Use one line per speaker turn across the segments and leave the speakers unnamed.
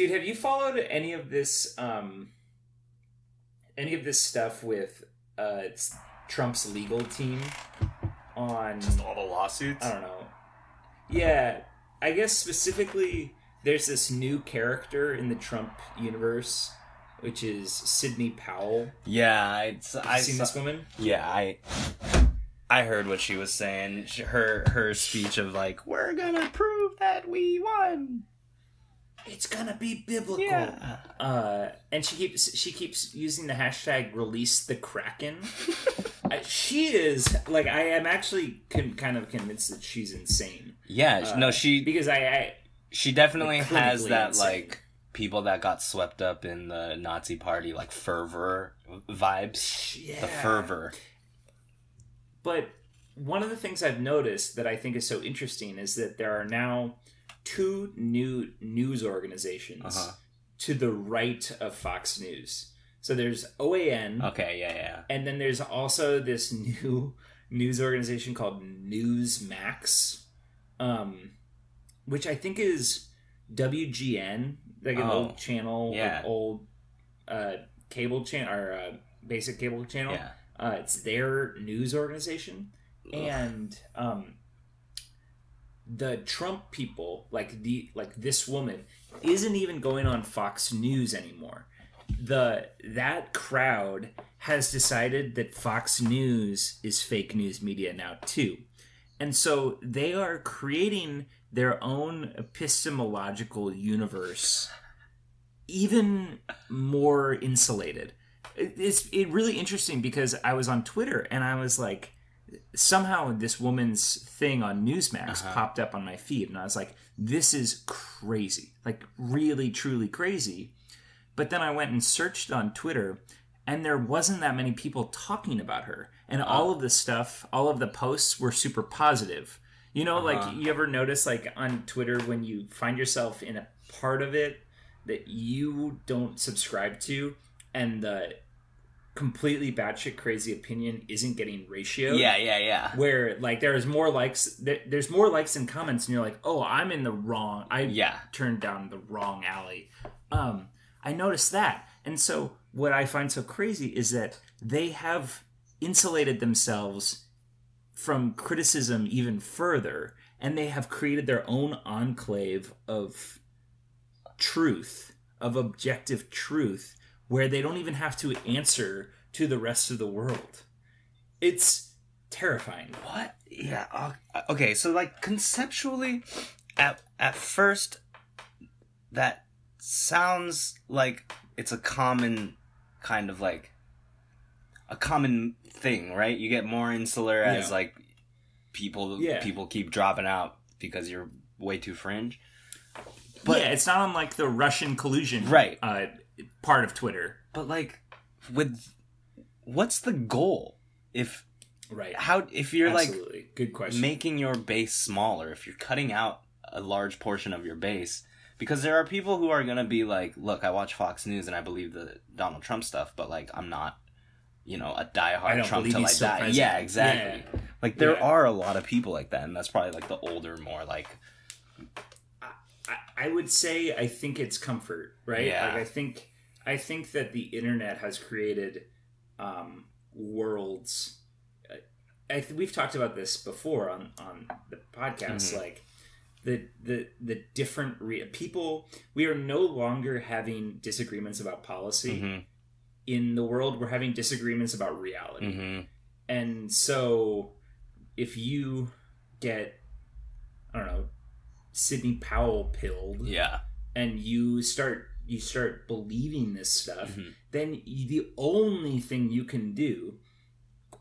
Dude, have you followed any of this um any of this stuff with uh Trump's legal team on
Just all the lawsuits.
I don't know. Yeah, I guess specifically there's this new character in the Trump universe which is Sidney Powell.
Yeah, I, I
seen
saw-
this woman?
Yeah, I I heard what she was saying. Her her speech of like, "We're gonna prove that we won."
It's gonna be biblical.
Yeah.
Uh, and she keeps she keeps using the hashtag release the kraken. Uh, she is like I am actually con- kind of convinced that she's insane.
Yeah,
Uh,
no, she
because I, I
she definitely
like,
has that
insane.
like people that got swept up in the Nazi party like fervor vibes.
yeah.
The fervor.
But one of the things I've noticed that I think is so interesting is that there are now two new news organizations
Uh-huh.
to the right of Fox News. So there's OAN,
Okay, yeah, yeah.
and then there's also this new news organization called Newsmax, um, which I think is WGN, like an
Oh,
old channel,
yeah.
like old uh, cable channel or uh, basic cable channel.
Yeah.
Uh, it's their news organization, and um, the Trump people, like the like this woman, isn't even going on Fox News anymore. The that crowd has decided that Fox News is fake news media now too, and so they are creating their own epistemological universe, even more insulated it's it really interesting because I was on Twitter and I was like, somehow this woman's thing on Newsmax
Uh-huh.
popped up on my feed, and I was like, this is crazy, like really truly crazy. But then I went and searched on Twitter, and there wasn't that many people talking about her, and all of the stuff, all of the posts were super positive. You know,
Uh-huh.
like you ever notice, like on Twitter, when you find yourself in a part of it that you don't subscribe to, and the completely batshit crazy opinion isn't getting ratio.
Yeah, yeah, yeah.
Where like there's more likes, there, there's more likes and comments, and you're like, oh, I'm in the wrong. I
Yeah.
turned down the wrong alley. Um, I noticed that, and so what I find so crazy is that they have insulated themselves from criticism even further, and they have created their own enclave of truth, of objective truth, where they don't even have to answer to the rest of the world. It's terrifying.
What? Yeah. Okay, so like conceptually, at at first, that sounds like it's a common kind of like a common thing, right? You get more insular as
Yeah.
like people
Yeah.
people keep dropping out because you're way too fringe.
But yeah, it's not unlike the Russian collusion
Right.
uh, part of Twitter.
But like, with what's the goal? If
Right.
how if you're like
Good question.
making your base smaller, if you're cutting out a large portion of your base, because there are people who are gonna be like, look, I watch Fox News and I believe the Donald Trump stuff, but like I'm not, you know, a diehard Trump till I die.
president.
Yeah, exactly. Like there
Yeah.
are a lot of people like that, and that's probably like the older, more like
I, I would say I think it's comfort, right?
Yeah.
Like I think I think that the internet has created um, worlds. I th- we've talked about this before on on the podcast.
Mhm.
Like the the the different re- people. We are no longer having disagreements about policy
mhm,
in the world. We're having disagreements about reality.
mhm.
And so if you get I don't know Sidney Powell pilled
yeah,
and you start you start believing this stuff,
Mhm.
then you, the only thing you can do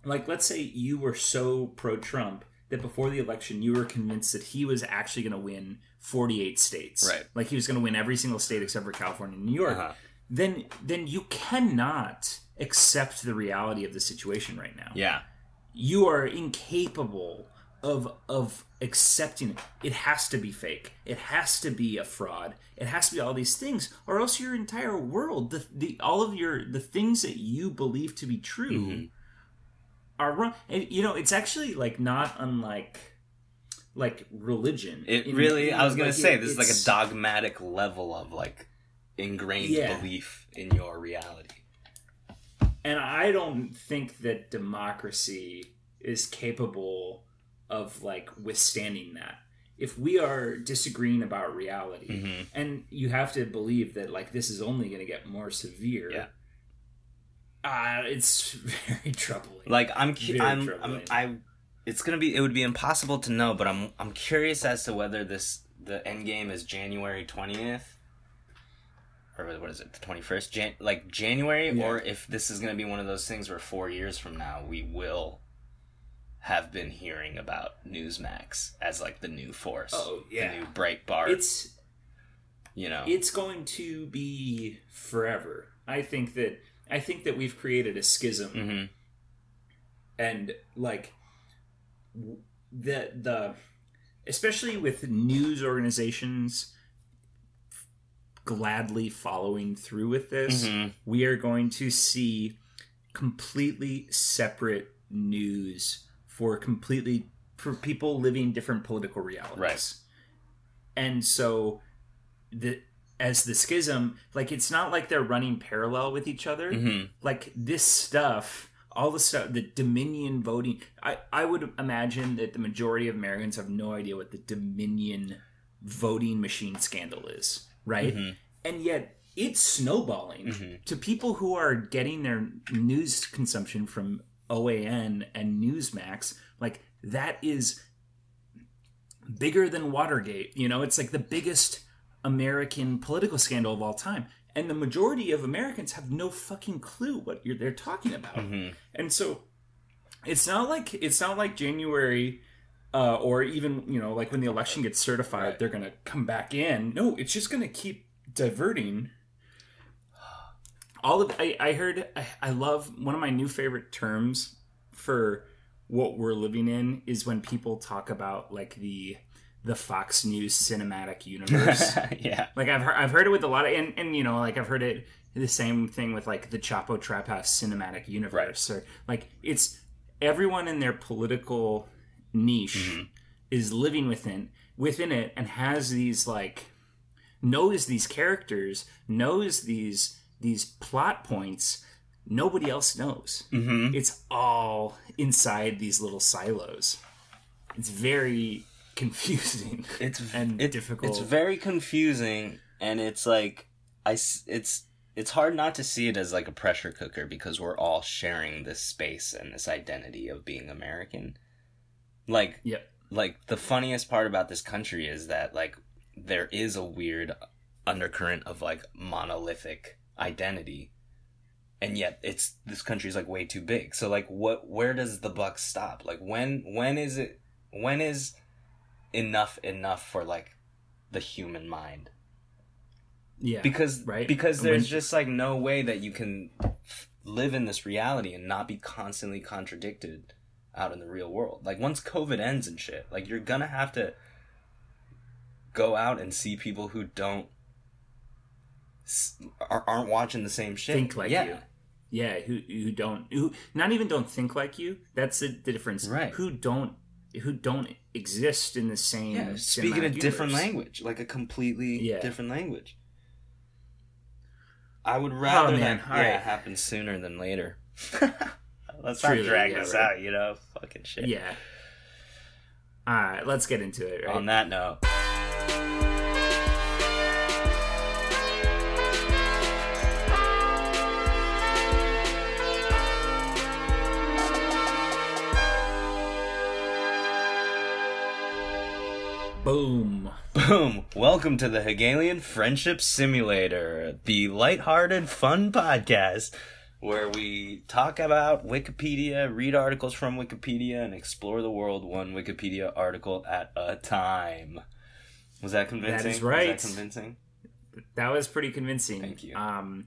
like let's say you were so pro Trump that before the election you were convinced that he was actually going to win 48 states.
Right.
Like he was going to win every single state except for California and New York
Uh-huh.
then then you cannot accept the reality of the situation right now.
yeah,
You are incapable of of accepting it. It has to be fake. It has to be a fraud. It has to be all these things, or else your entire world, the, the all of your the things that you believe to be true,
Mhm.
are wrong. And you know, it's actually like not unlike like religion.
It
In-
really.
you
I was gonna
like,
say
it-
this is like a dogmatic level of like ingrained
Yeah.
belief in your reality.
and I don't think that democracy is capable of like withstanding that. If we are disagreeing about reality,
Mhm.
and you have to believe that like this is only going to get more severe,
Yeah.
uh, it's very troubling.
Like I'm, cu- I'm, I'm. I. It's gonna be. It would be impossible to know, but I'm, I'm curious as to whether this the end game is January twentieth, or what is it, the twenty first, Jan- like January,
Yeah.
or if this is gonna be one of those things where four years from now we will have been hearing about Newsmax as like the new force,
Oh, yeah.
the new Breitbart.
it's
you know,
it's going to be forever. I think that I think that we've created a schism
hmm
and like the the especially with news organizations gladly following through with this
Mhm.
we are going to see completely separate news for completely for people living different political realities
Right.
and so the as the schism like it's not like they're running parallel with each other
hmm
like this stuff all the stuff the dominion voting i i would imagine that the majority of americans have no idea what the dominion voting machine scandal is right
Mhm.
and yet it's snowballing
Mhm.
to people who are getting their news consumption from oan and newsmax like that is bigger than watergate you know it's like the biggest american political scandal of all time and the majority of americans have no fucking clue what you're, they're talking about
Mhm.
and so it's not like it's not like january uh, or even you know like when the election gets certified
Right.
they're gonna come back in no it's just gonna keep diverting all of i, I heard I, I love one of my new favorite terms for what we're living in is when people talk about like the the fox news cinematic universe
yeah.
like I've heard, I've heard it with a lot of and, and you know like I've heard it the same thing with like the Chapo Trap House cinematic universe right. or like it's everyone in their political niche
Mm-hmm.
is living within within it and has these like knows these characters knows these these plot points nobody else knows
hmm
it's all inside these little silos it's very confusing
it's
and
it-
difficult.
It's very confusing, and it's like I. It's it's hard not to see it as like a pressure cooker because we're all sharing this space and this identity of being American. Like
yep
like the funniest part about this country is that like there is a weird undercurrent of like monolithic identity and yet it's this country's like way too big. So like what where does the buck stop? Like when when is it when is enough enough for like the human mind?
Yeah
because
Right.
because there's
when-
just like no way that you can live in this reality and not be constantly contradicted out in the real world. Like once covid ends and shit like you're gonna have to go out and see people who don't aren't watching the same shit
think like
yeah
you. Yeah, who who don't who not even don't think like you. That's the, the difference.
Right.
Who don't who don't exist in the same
yeah speaking a
cinematic
different language like a completely
Yeah.
different language i would oh, rather
Oh,
that yeah,
right.
happen sooner than later let's
Truly,
not drag
yeah,
this
right.
out you know fucking shit
Yeah. All right, let's get into it. Right.
on that note
Boom.
Boom! Welcome to the Hegelian Friendship Simulator, the lighthearted, fun podcast where we talk about Wikipedia, read articles from Wikipedia, and explore the world one Wikipedia article at a time. Was that convincing?
That is right.
Was that convincing?
That was pretty convincing.
Thank you.
Um,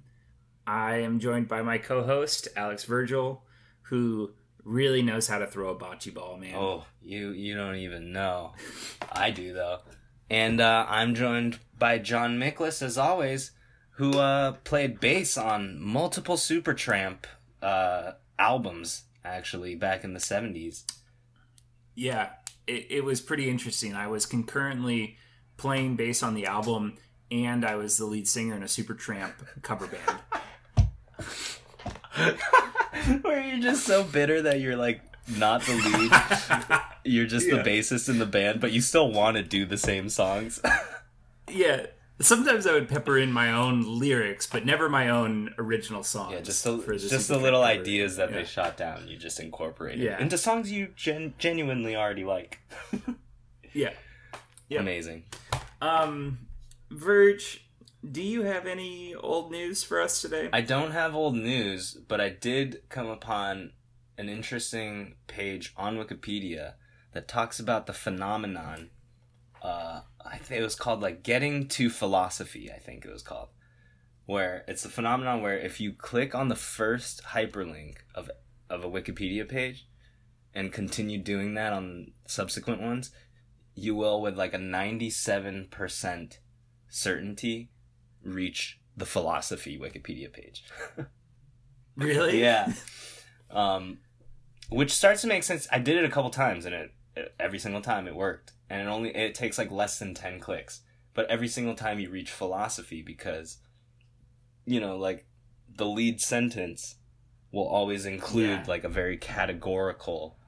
I am joined by my co-host Alex Vergel, who really knows how to throw a bocce ball, man.
Oh, you you don't even know. I do though. And uh, I'm joined by John Miklas as always, who uh, played bass on multiple Supertramp uh, albums actually back in the 70s.
Yeah, it, it was pretty interesting. I was concurrently playing bass on the album and I was the lead singer in a Supertramp cover band.
Where you're just so bitter that you're like not the lead. you're just
Yeah.
the bassist in the band, but you still want to do the same songs.
yeah. Sometimes I would pepper in my own lyrics, but never my own original songs.
yeah, just the, just the little
cover.
ideas that
Yeah.
they shot down. You just incorporated
Yeah.
into songs you gen- genuinely already like.
Yeah. Yep.
Amazing.
Um, Verge, do you have any old news for us today?
I don't have old news, but I did come upon an interesting page on Wikipedia that talks about the phenomenon. Uh, I think it was called like getting to philosophy. I think it was called, where it's a phenomenon where if you click on the first hyperlink of of a Wikipedia page, and continue doing that on subsequent ones, you will with like a ninety seven percent certainty reach the philosophy Wikipedia page.
really?
yeah. Um, which starts to make sense. I did it a couple times, and it, it every single time it worked, and it only it takes like less than ten clicks. But every single time you reach philosophy, because you know, like the lead sentence will always include
Yeah.
like a very categorical,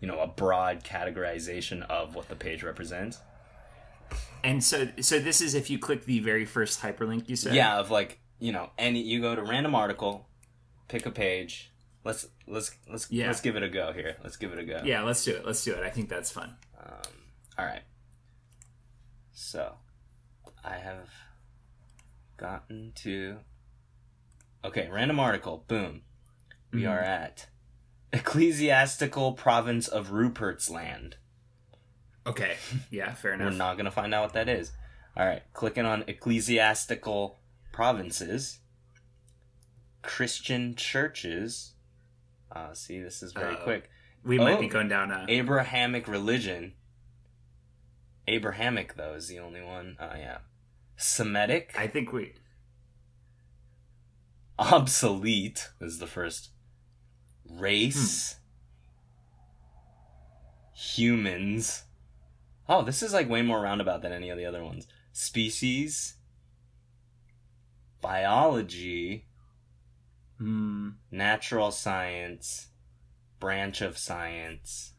you know, a broad categorization of what the page represents.
And so, so this is if you click the very first hyperlink you said.
Yeah, of like you know, any you go to random article, pick a page. Let's let's let's
Yeah.
let's give it a go here. Let's give it a go.
Yeah. Let's do it. Let's do it. I think that's fun.
Um, all right. So, I have gotten to. Okay, random article. Boom. We
Mhm.
are at ecclesiastical province of Rupert's Land.
Okay. Yeah. Fair enough.
We're not going to find out what that is. All right, clicking on ecclesiastical provinces, Christian churches. Uh, see, this is very
Uh-oh.
quick.
we might
Oh.
be going down a.
Abrahamic religion. Abrahamic, though, is the only one. Oh, yeah. Semitic.
I think we.
Obsolete is the first. Race. Humans. Oh, this is like way more roundabout than any of the other ones. Species. Biology.
Hmm.
Natural science. Branch of science.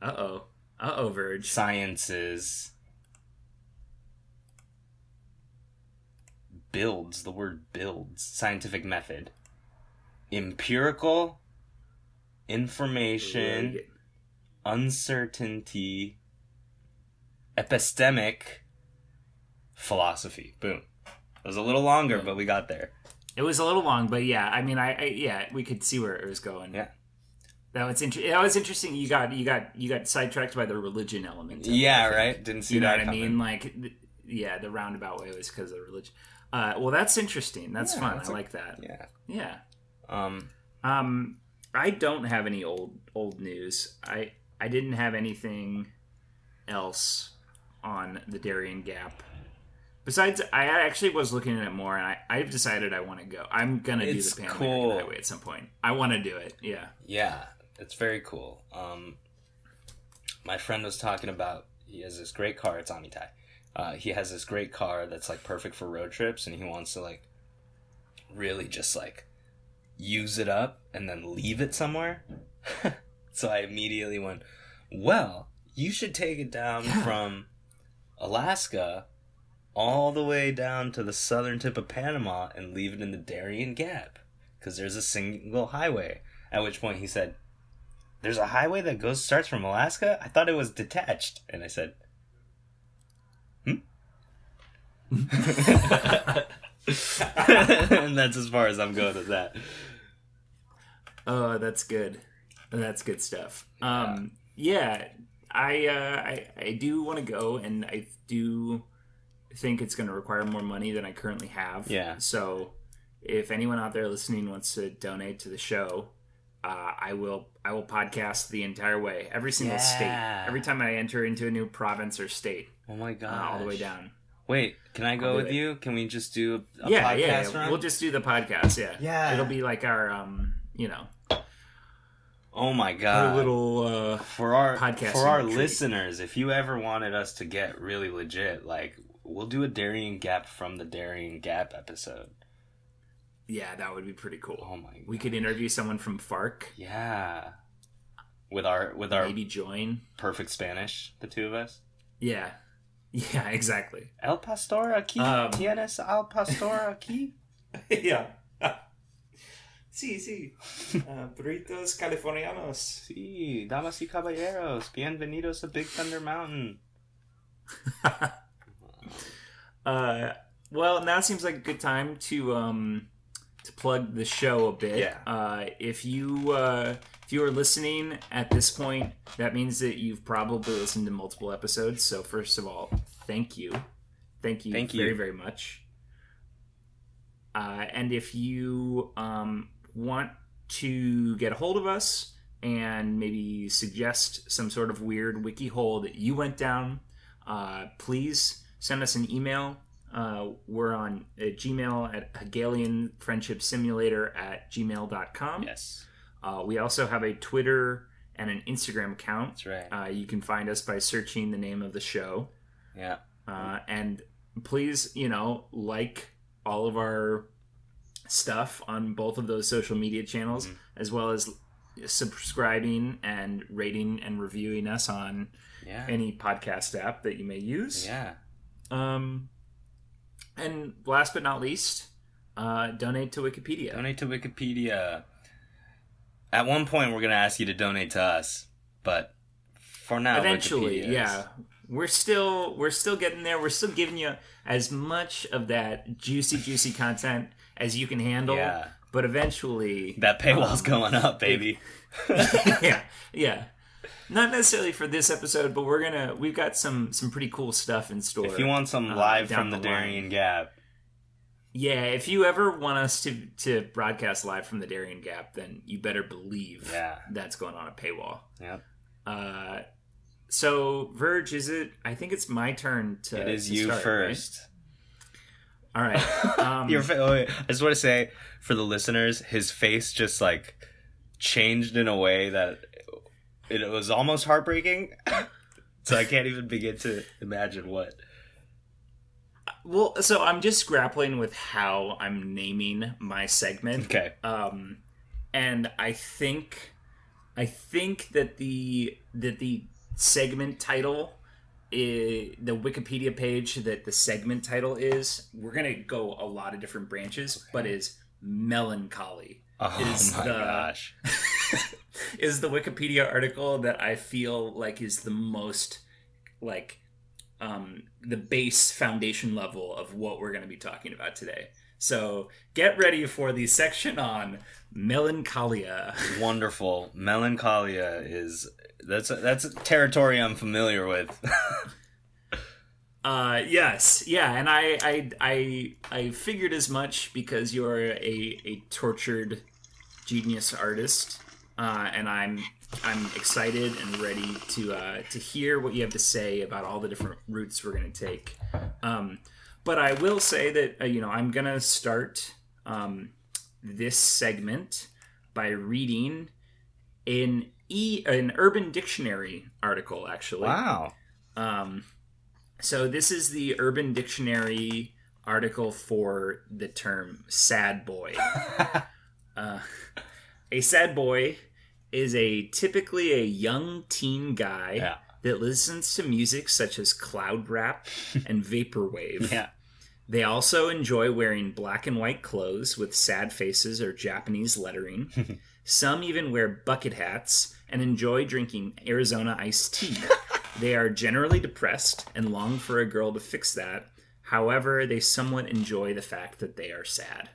Uh oh. Uh oh, Verge.
Sciences. Builds. The word builds. Scientific method. Empirical. Information. uncertainty, epistemic, philosophy. Boom. It was a little longer, but we got there.
It was a little long, but yeah. I mean, I, I yeah, we could see where it was going.
Yeah.
That was interesting. That was interesting. You got you got you got sidetracked by the religion element. of it,
Yeah, right. Didn't see
You know
that
what I mean? Like, th- yeah, the roundabout way was because of religion. Uh, well, that's interesting. That's
Yeah,
fun.
that's
I
a-
like that.
Yeah.
Yeah.
Um.
Um, I don't have any old old news. I I didn't have anything else on the Darien Gap. Besides, I actually was looking at it more, and I, I've decided I want to go. I'm gonna
It's
do the Pan
cool.
American Highway at some point. I want to do it. Yeah.
Yeah, it's very cool. Um, my friend was talking about he has this great car. It's a Miata. Uh, he has this great car that's like perfect for road trips, and he wants to like really just like use it up and then leave it somewhere. so I immediately went, well, you should take it down
Yeah.
from Alaska all the way down to the southern tip of Panama and leave it in the Darien Gap because there's a single highway. At which point he said, "There's a highway that goes starts from Alaska. I thought it was detached." And I said, "Hmm." and that's as far as I'm going with that.
Oh, that's good. That's good stuff. Um, yeah, I, uh, I I do want to go, and I do think it's going to require more money than I currently have.
Yeah.
So, if anyone out there listening wants to donate to the show, uh, I will. I will podcast the entire way, every single state, every time I enter into a new province or state,
Oh my
uh,
god!
all the way down.
Wait, can I go with
it.
you? Can we just do a, a
yeah,
podcast
yeah, yeah.
run?
We'll just do the podcast. Yeah,
Yeah.
It'll be like our, um, you know,
oh my
our
god!
little. Uh,
for our
Podcasting
for our listeners, if you ever wanted us to get really legit, like we'll do a Darien Gap from the Darien Gap episode.
Yeah, that would be pretty cool.
Oh my god.
We could interview someone from FARC,
Yeah. With our with our
maybe join.
perfect Spanish, the two of us.
Yeah, yeah, exactly.
El pastor aquí.
Um,
Tienes al pastor aquí.
yeah. Sí, sí. Uh, burritos californianos.
Sí, damas y caballeros, bienvenidos a Big Thunder Mountain.
uh, well, now seems like a good time to um to plug the show a bit.
Yeah.
Uh, if you uh, if you are listening at this point, that means that you've probably listened to multiple episodes. So first of all, thank you, thank you,
Thank
very
you.
very much. Uh, and if you um, want to get a hold of us and maybe suggest some sort of weird wiki hole that you went down, uh, please send us an email. Uh, we're on uh, Gmail at Hegelian Friendship Simulator at gmail.com.
Yes,
Uh, we also have a Twitter and an Instagram account.
that's right.
Uh, you can find us by searching the name of the show.
yeah.
Uh, and please, you know, like all of our stuff on both of those social media channels,
Mhm.
as well as subscribing and rating and reviewing us on
Yeah.
any podcast app that you may use.
yeah.
Um, and last but not least, uh, donate to Wikipedia.
Donate to Wikipedia. At one point, we're gonna ask you to donate to us, but for now,
Eventually, yeah. We're still we're still getting there. We're still giving you as much of that juicy, juicy content as you can handle.
Yeah.
But eventually,
That paywall's
um,
going up, baby.
yeah, yeah. Not necessarily for this episode, but we're gonna we've got some some pretty cool stuff in store.
if you want some
uh,
live
down
from the
the.
Darien Gap,
yeah, if you ever want us to to broadcast live from the Darien Gap, then you better believe
yeah,
that's going on a paywall.
Yeah.
Uh, so Verge, is it? I think it's my turn to.
it is
to
you
start, right? All right. Um,
Your fa- wait, I just want to say for the listeners, his face just like changed in a way that it was almost heartbreaking. so I can't even begin to imagine what.
Well, so I'm just grappling with how I'm naming my segment.
Okay.
Um, and I think, I think that the that the segment title, i the Wikipedia page that the segment title is, we're gonna go a lot of different branches, but is melancholy.
Oh
Is
my
the-
gosh.
is the Wikipedia article that I feel like is the most like um, the base foundation level of what we're going to be talking about today. So get ready for the section on melancholia.
Wonderful. Melancholia is that's a, that's a territory I'm familiar with.
Uh, yes, yeah, and I, I, I, I figured as much because you're a, a tortured genius artist, uh, and I'm I'm excited and ready to uh, to hear what you have to say about all the different routes we're gonna take. Um, but I will say that uh, you know I'm gonna start um, this segment by reading an e an Urban Dictionary article actually.
wow.
Um, so this is the Urban Dictionary article for the term "sad boy." Uh, a sad boy is a typically a young teen guy
Yeah.
that listens to music such as cloud rap and vaporwave.
Yeah.
They also enjoy wearing black and white clothes with sad faces or Japanese lettering. Some even wear bucket hats and enjoy drinking Arizona iced tea. they are generally depressed and long for a girl to fix that. However, they somewhat enjoy the fact that they are sad.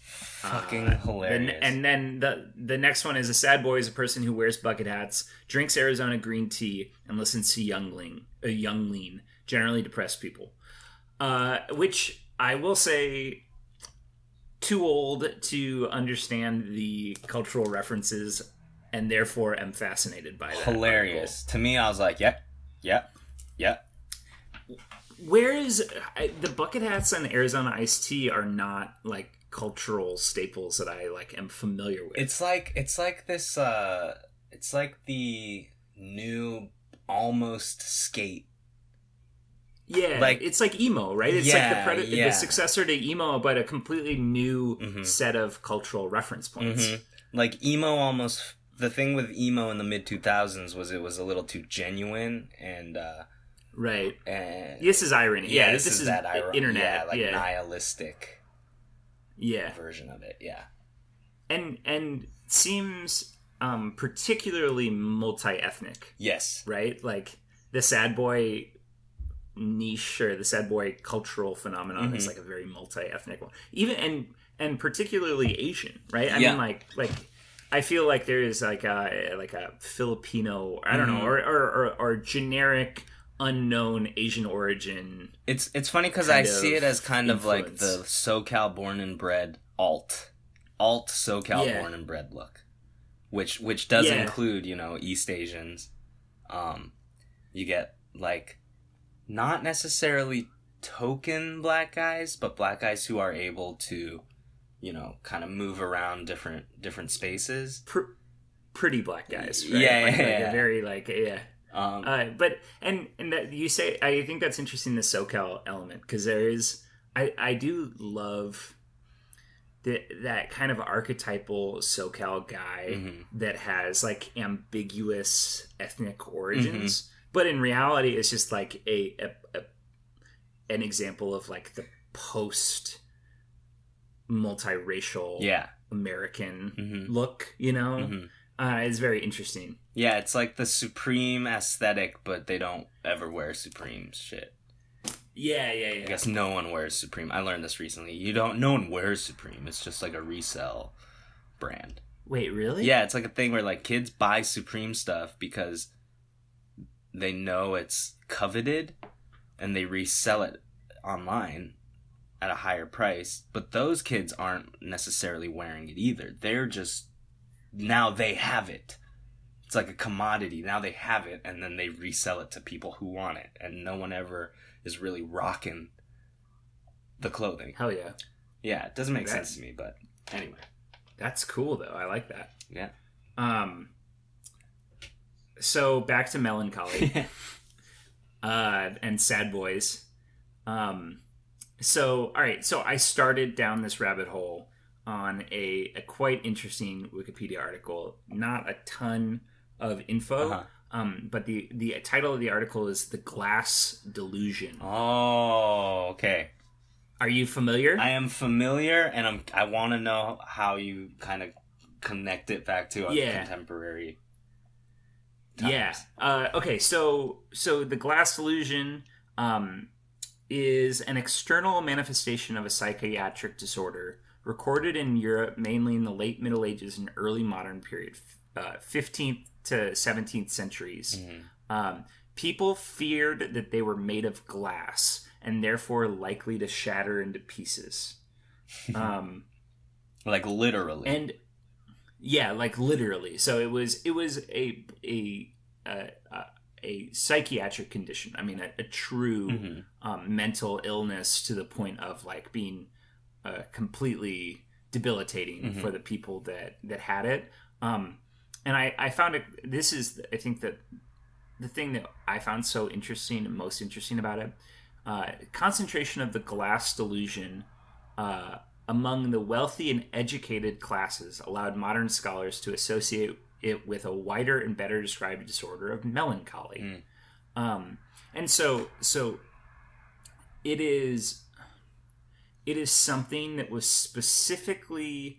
Fucking
And,
hilarious.
and then the the next one is a sad boy is a person who wears bucket hats, drinks Arizona green tea, and listens to Youngling, uh, Yung Lean, generally depressed people. Uh, which I will say, too old to understand the cultural references, and therefore am fascinated by that.
hilarious. To me, I was like, yep, yep, yep.
Where is I, the bucket hats and Arizona iced tea are not like cultural staples that I like am familiar with.
It's like it's like this. uh It's like the new almost skate
Yeah,
Like-
it's like emo, right? It's like
Yeah,
the predi-
yeah.
the successor to emo, but a completely new
Mhm.
set of cultural reference points.
Mhm. Like emo almost the thing with emo in the mid 2000s was it was a little too genuine and uh
Right.
and
This is irony. Yeah,
this,
this,
is,
is,
that ir-
internet.
yeah, like
yeah,
nihilistic
yeah,
version of it. Yeah.
and and seems um, particularly multi-ethnic,
Yes.
right? Like the sad boy niche or the sad boy cultural phenomenon is
Mhm.
like a very multi-ethnic one. Even and and particularly Asian, right? I
Yeah.
mean, like like. I feel like there is like a like a Filipino, I don't know,
Mhm.
or, or, or or generic unknown Asian origin.
It's it's funny because I see it as kind of like the
influence.
SoCal born and bred alt, alt SoCal
Yeah.
born and bred look, which which does
Yeah.
include you know East Asians. Um, you get like not necessarily token black guys, but black guys who are able to, you know, kind of move around different different spaces.
Pr- pretty black guys, right?
Yeah,
like,
yeah,
like
yeah.
very like yeah.
Um,
Uh, but and and that you say I think that's interesting the SoCal element because there is I I do love that that kind of archetypal SoCal guy
mhm.
that has like ambiguous ethnic origins,
Mm-hmm.
But in reality it's just like a, a, a an example of like the post multiracial
Yeah.
American
hmm
look, you know?
hmm
Uh, it's very interesting.
Yeah, it's like the Supreme aesthetic, but they don't ever wear Supreme shit.
Yeah, yeah,
I guess no one wears Supreme. I learned this recently. You don't. No one wears Supreme. It's just like a resell brand.
Wait, really?
Yeah, it's like a thing where like kids buy Supreme stuff because they know it's coveted, and they resell it online at a higher price. But those kids aren't necessarily wearing it either. They're just now they have it. It's like a commodity. Now they have it, and then they resell it to people who want it, and no one ever is really rocking the clothing.
Hell yeah.
Yeah, it doesn't make sense to me, but anyway.
That's cool though. I like that.
Yeah.
Um so back to melancholy uh and sad boys. Um so all right, so I started down this rabbit hole on a, a quite interesting Wikipedia article. Not a ton of info.
Uh-huh.
Um, but the, the title of the article is The Glass Delusion.
Oh, okay.
Are you familiar?
I am familiar, and I'm. I want to know how you kind of connect it back to a
Yeah.
contemporary. Times.
Yeah. Uh, okay. So so the glass illusion um, is an external manifestation of a psychiatric disorder recorded in Europe mainly in the late Middle Ages and early modern period, uh, 15th to 17th centuries.
Mhm.
Um, people feared that they were made of glass and therefore likely to shatter into pieces. Um,
Like literally.
and yeah like literally so it was it was a a a, a, psychiatric condition i mean a, a true
Mhm.
um, mental illness to the point of like being uh, completely debilitating
Mhm.
for the people that that had it um and i i found it this is i think that the thing that i found so interesting and most interesting about it uh, concentration of the glass delusion uh, among the wealthy and educated classes allowed modern scholars to associate it with a wider and better described disorder of melancholy.
Mm.
Um, and so, so it is, it is something that was specifically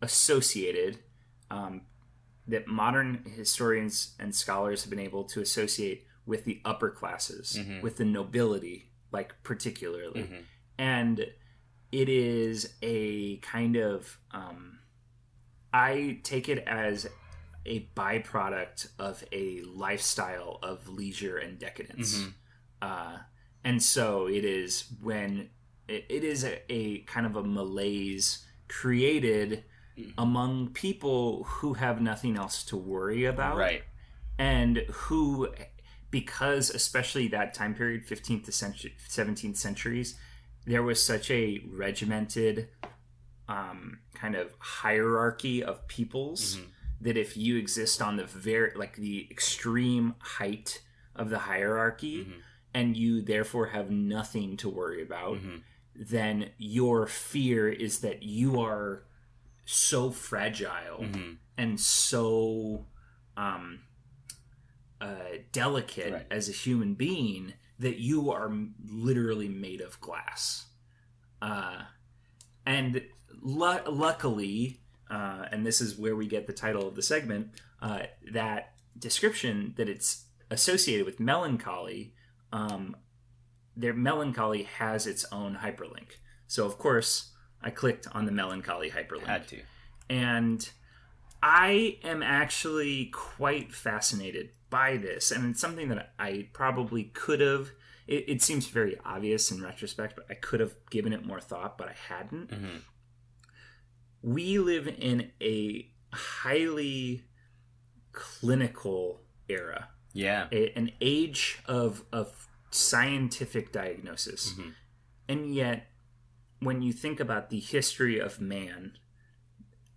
associated, um, that modern historians and scholars have been able to associate with the upper classes,
Mhm.
with the nobility, like particularly
Mhm.
and it is a kind of um, i take it as a byproduct of a lifestyle of leisure and decadence
Mhm.
uh, and so it is when it, it is a, a kind of a malaise created
Mhm.
among people who have nothing else to worry about
Right.
and who because especially that time period 15th to century, 17th centuries there was such a regimented um, kind of hierarchy of peoples
Mhm.
that if you exist on the very like the extreme height of the hierarchy
Mhm.
and you therefore have nothing to worry about,
Mhm.
then your fear is that you are so fragile
Mhm.
and so um, uh, delicate
Right.
as a human being that you are literally made of glass. Uh, and lu- luckily, uh, and this is where we get the title of the segment, uh, that description that it's associated with melancholy, um, their melancholy has its own hyperlink. So of course, I clicked on the melancholy hyperlink
Had to.
and I am actually quite fascinated by this, and it's something that I probably could have. It, it seems very obvious in retrospect, but I could have given it more thought, but I hadn't.
Mhm.
We live in a highly clinical era,
Yeah.
a, an age of of scientific diagnosis,
Mhm.
and yet when you think about the history of man,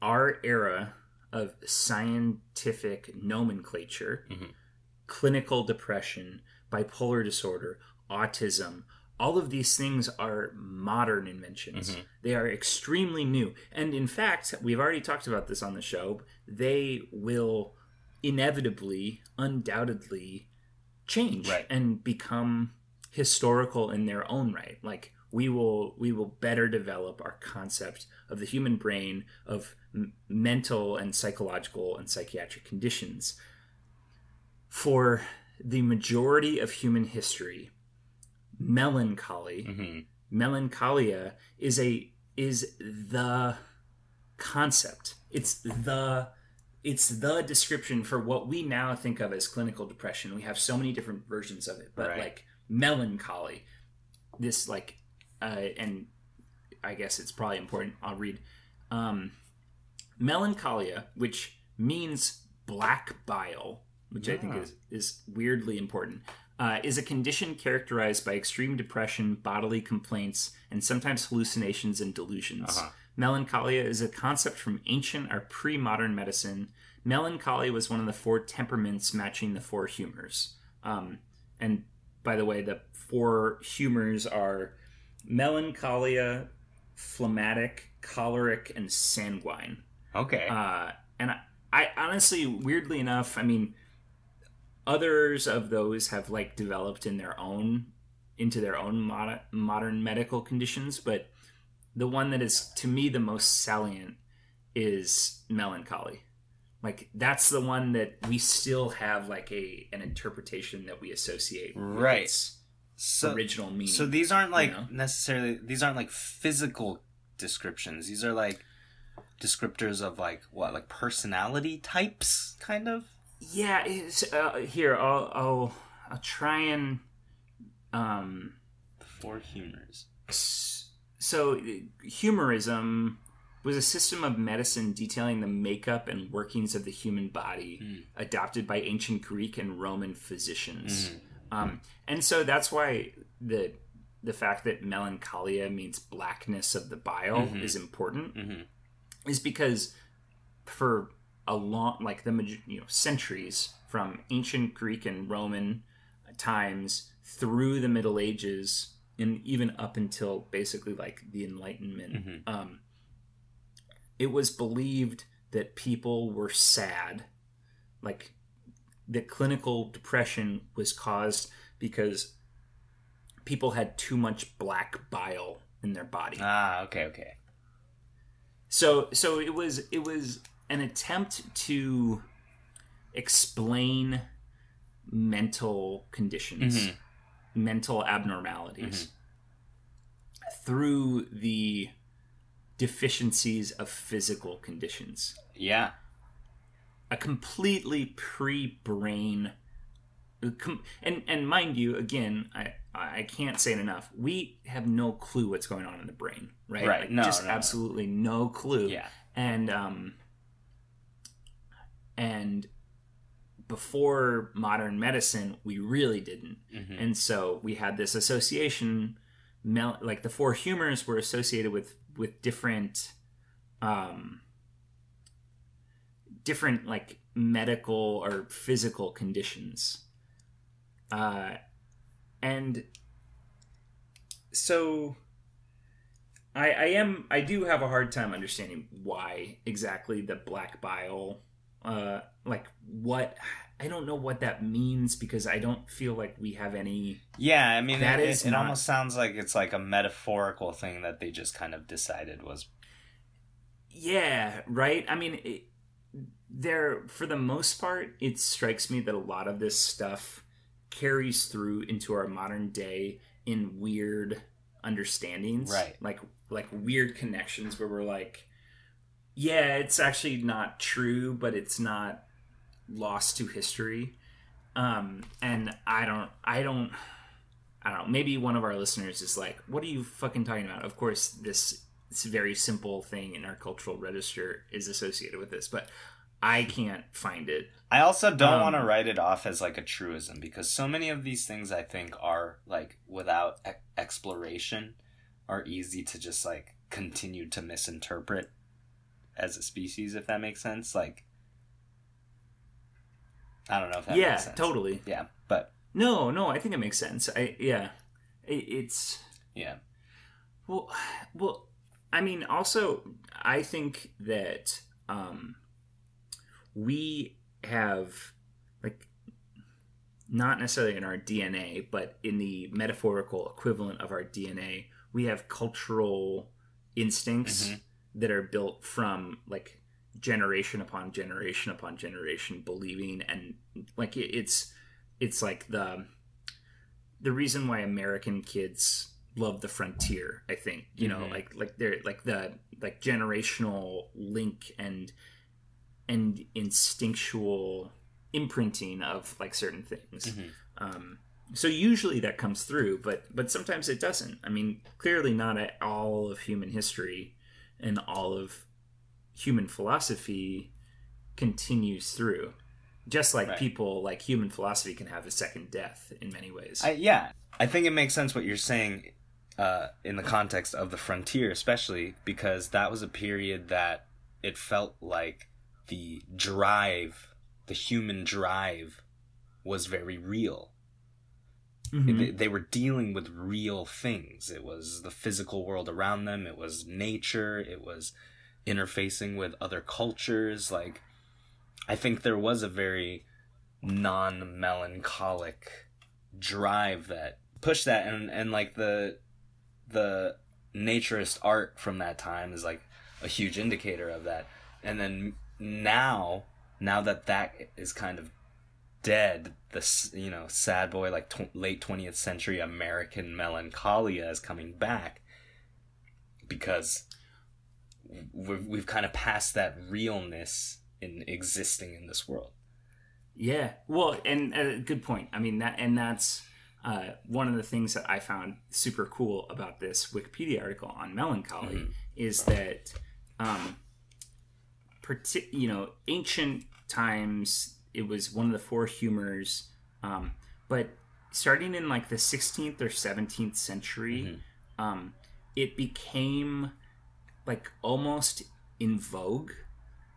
our era of scientific nomenclature,
Mhm.
clinical depression, bipolar disorder, autism, all of these things are modern inventions.
Mhm.
They are extremely new. And in fact, we've already talked about this on the show, they will inevitably, undoubtedly change
Right.
and become historical in their own right. Like we will we will better develop our concept of the human brain of m- mental and psychological and psychiatric conditions for the majority of human history melancholy
Mhm.
melancholia is a is the concept it's the it's the description for what we now think of as clinical depression we have so many different versions of it but
Right.
like melancholy this like uh, and i guess it's probably important i'll read um, melancholia which means black bile which i think
Ah.
is is weirdly important uh, is a condition characterized by extreme depression, bodily complaints, and sometimes hallucinations and delusions.
Uh-huh.
Melancholia is a concept from ancient or pre modern medicine. Melancholy was one of the four temperaments matching the four humors. Um, and by the way, the four humors are melancholia, phlegmatic, choleric, and sanguine.
Okay.
Uh, and I, I honestly, weirdly enough, I mean, others of those have like developed in their own into their own mod- modern medical conditions, but the one that is to me the most salient is melancholy. Like that's the one that we still have like a an interpretation that we associate with
Right.
its
so
original meaning.
so these aren't like
know?
necessarily these aren't like physical descriptions. These are like descriptors of like what like personality types kind of.
Yeah, it's, uh, here I'll, I'll I'll try and um
Four humors.
so humorism was a system of medicine detailing the makeup and workings of the human body
Mm.
adopted by ancient Greek and Roman physicians.
Mhm.
Um, and so that's why the the fact that melancholia means blackness of the bile
Mhm.
is important
Mhm.
Is because for a long like the you know centuries from ancient greek and roman times through the middle ages and even up until basically like the enlightenment
Mhm.
um, it was believed that people were sad like that clinical depression was caused because people had too much black bile in their body
Ah, okay, okay.
So so it was it was an attempt to explain mental conditions
Mhm.
mental abnormalities through the deficiencies of physical conditions
Yeah.
a completely pre-brain com- and and mind you again i i can't say it enough we have no clue what's going on in the brain right
Right.
like
No,
just
no, no.
absolutely no clue
Yeah.
and um and before modern medicine we really didn't
Mhm.
and so we had this association mel- like the four humors were associated with with different um different like medical or physical conditions uh and so I, I am I do have a hard time understanding why exactly the black bile uh like what I don't know what that means because I don't feel like we have any
Yeah, I mean,
That
it,
is
it,
not-
almost sounds like it's like a metaphorical thing that they just kind of decided was.
yeah right I mean it, there for the most part it strikes me that a lot of this stuff carries through into our modern day in weird understandings.
Right.
like like weird connections where we're like yeah it's actually not true but it's not lost to history. Um and i don't i don't i don't know. Maybe one of our listeners is like what are you fucking talking about? Of course this this very simple thing in our cultural register is associated with this but i can't find it
I also don't
Um,
want to write it off as like a truism because so many of these things I think are like without e- exploration are easy to just like continue to misinterpret as a species, if that makes sense. Like, I don't know if that
yeah
makes sense.
totally
Yeah, but
no no i think it makes sense i yeah it, it's
yeah,
Well, well, I mean, also, I think that um, we have like not necessarily in our DNA, but in the metaphorical equivalent of our DNA, we have cultural instincts
Mhm.
that are built from like generation upon generation upon generation believing and like it, it's it's like the the reason why American kids love the frontier i think you know
Mhm.
like like they're like the like generational link and and instinctual imprinting of like certain things.
Mhm.
um so usually that comes through but but sometimes it doesn't. I mean clearly not at all of human history and all of human philosophy continues through. Just like
Right.
people like human philosophy can have a second death in many ways.
I, yeah, I think it makes sense what you're saying uh, in the context of the frontier, especially because that was a period that it felt like the drive, the human drive, was very real.
Mhm.
They, they were dealing with real things. It was the physical world around them. It was nature. It was interfacing with other cultures. Like, I think there was a very non melancholic drive that pushed that, and and like the the naturist art from that time is like a huge indicator of that. And then now, now that that is kind of dead this you know sad boy like tw- late 20th century american melancholia is coming back because we've, we've kind of passed that realness in existing in this world
Yeah. Well, and uh, good point. I mean that, and that's uh, one of the things that I found super cool about this Wikipedia article on melancholy
Mhm.
is that, um, you know, ancient times it was one of the four humors, um, but starting in like the 16th or 17th century,
Mhm.
um, it became like almost in vogue.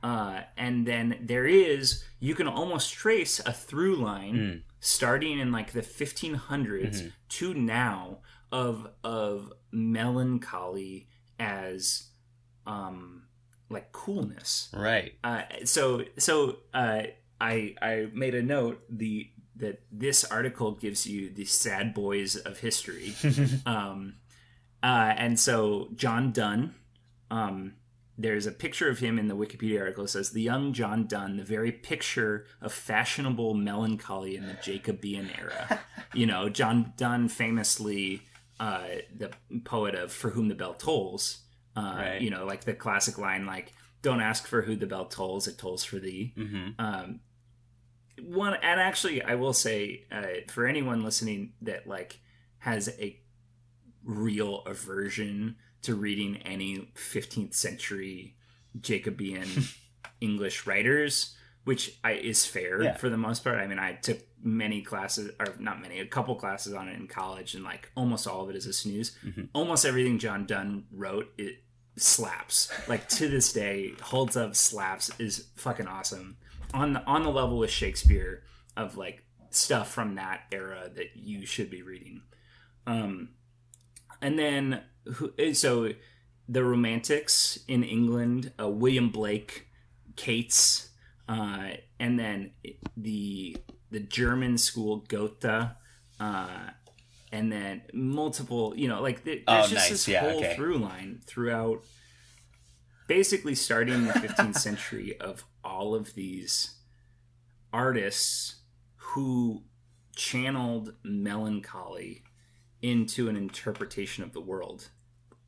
Uh, and then there is you can almost trace a through line
Mm.
starting in like the 1500s
Mhm.
to now of of melancholy as um like coolness
right
uh, so so uh, I I made a note the that this article gives you the sad boys of history um, uh, and so John Donne, um, there's a picture of him in the Wikipedia article. It says the young John Donne, the very picture of fashionable melancholy in the Jacobean era. you know, John Donne famously, uh, the poet of "For Whom the Bell Tolls." Uh,
Right.
You know, like the classic line, like "Don't ask for who the bell tolls; it tolls for thee."
hmm
um one and actually i will say uh, for anyone listening that like has a real aversion to reading any 15th century jacobean english writers which I, is fair
Yeah.
for the most part i mean i took many classes or not many a couple classes on it in college and like almost all of it is a snooze
Mhm.
almost everything john donne wrote it slaps like to this day holds up slaps is fucking awesome on the on the level with shakespeare of like stuff from that era that you should be reading. Um, and then so the Romantics in England, uh, William Blake, Keats, uh, and then the the German school Goethe, uh, and then multiple, you know, like th- there's
Oh,
just
nice.
this
Yeah,
whole
okay.
through line throughout, basically starting in the 15th century of all of these artists who channeled melancholy into an interpretation of the world.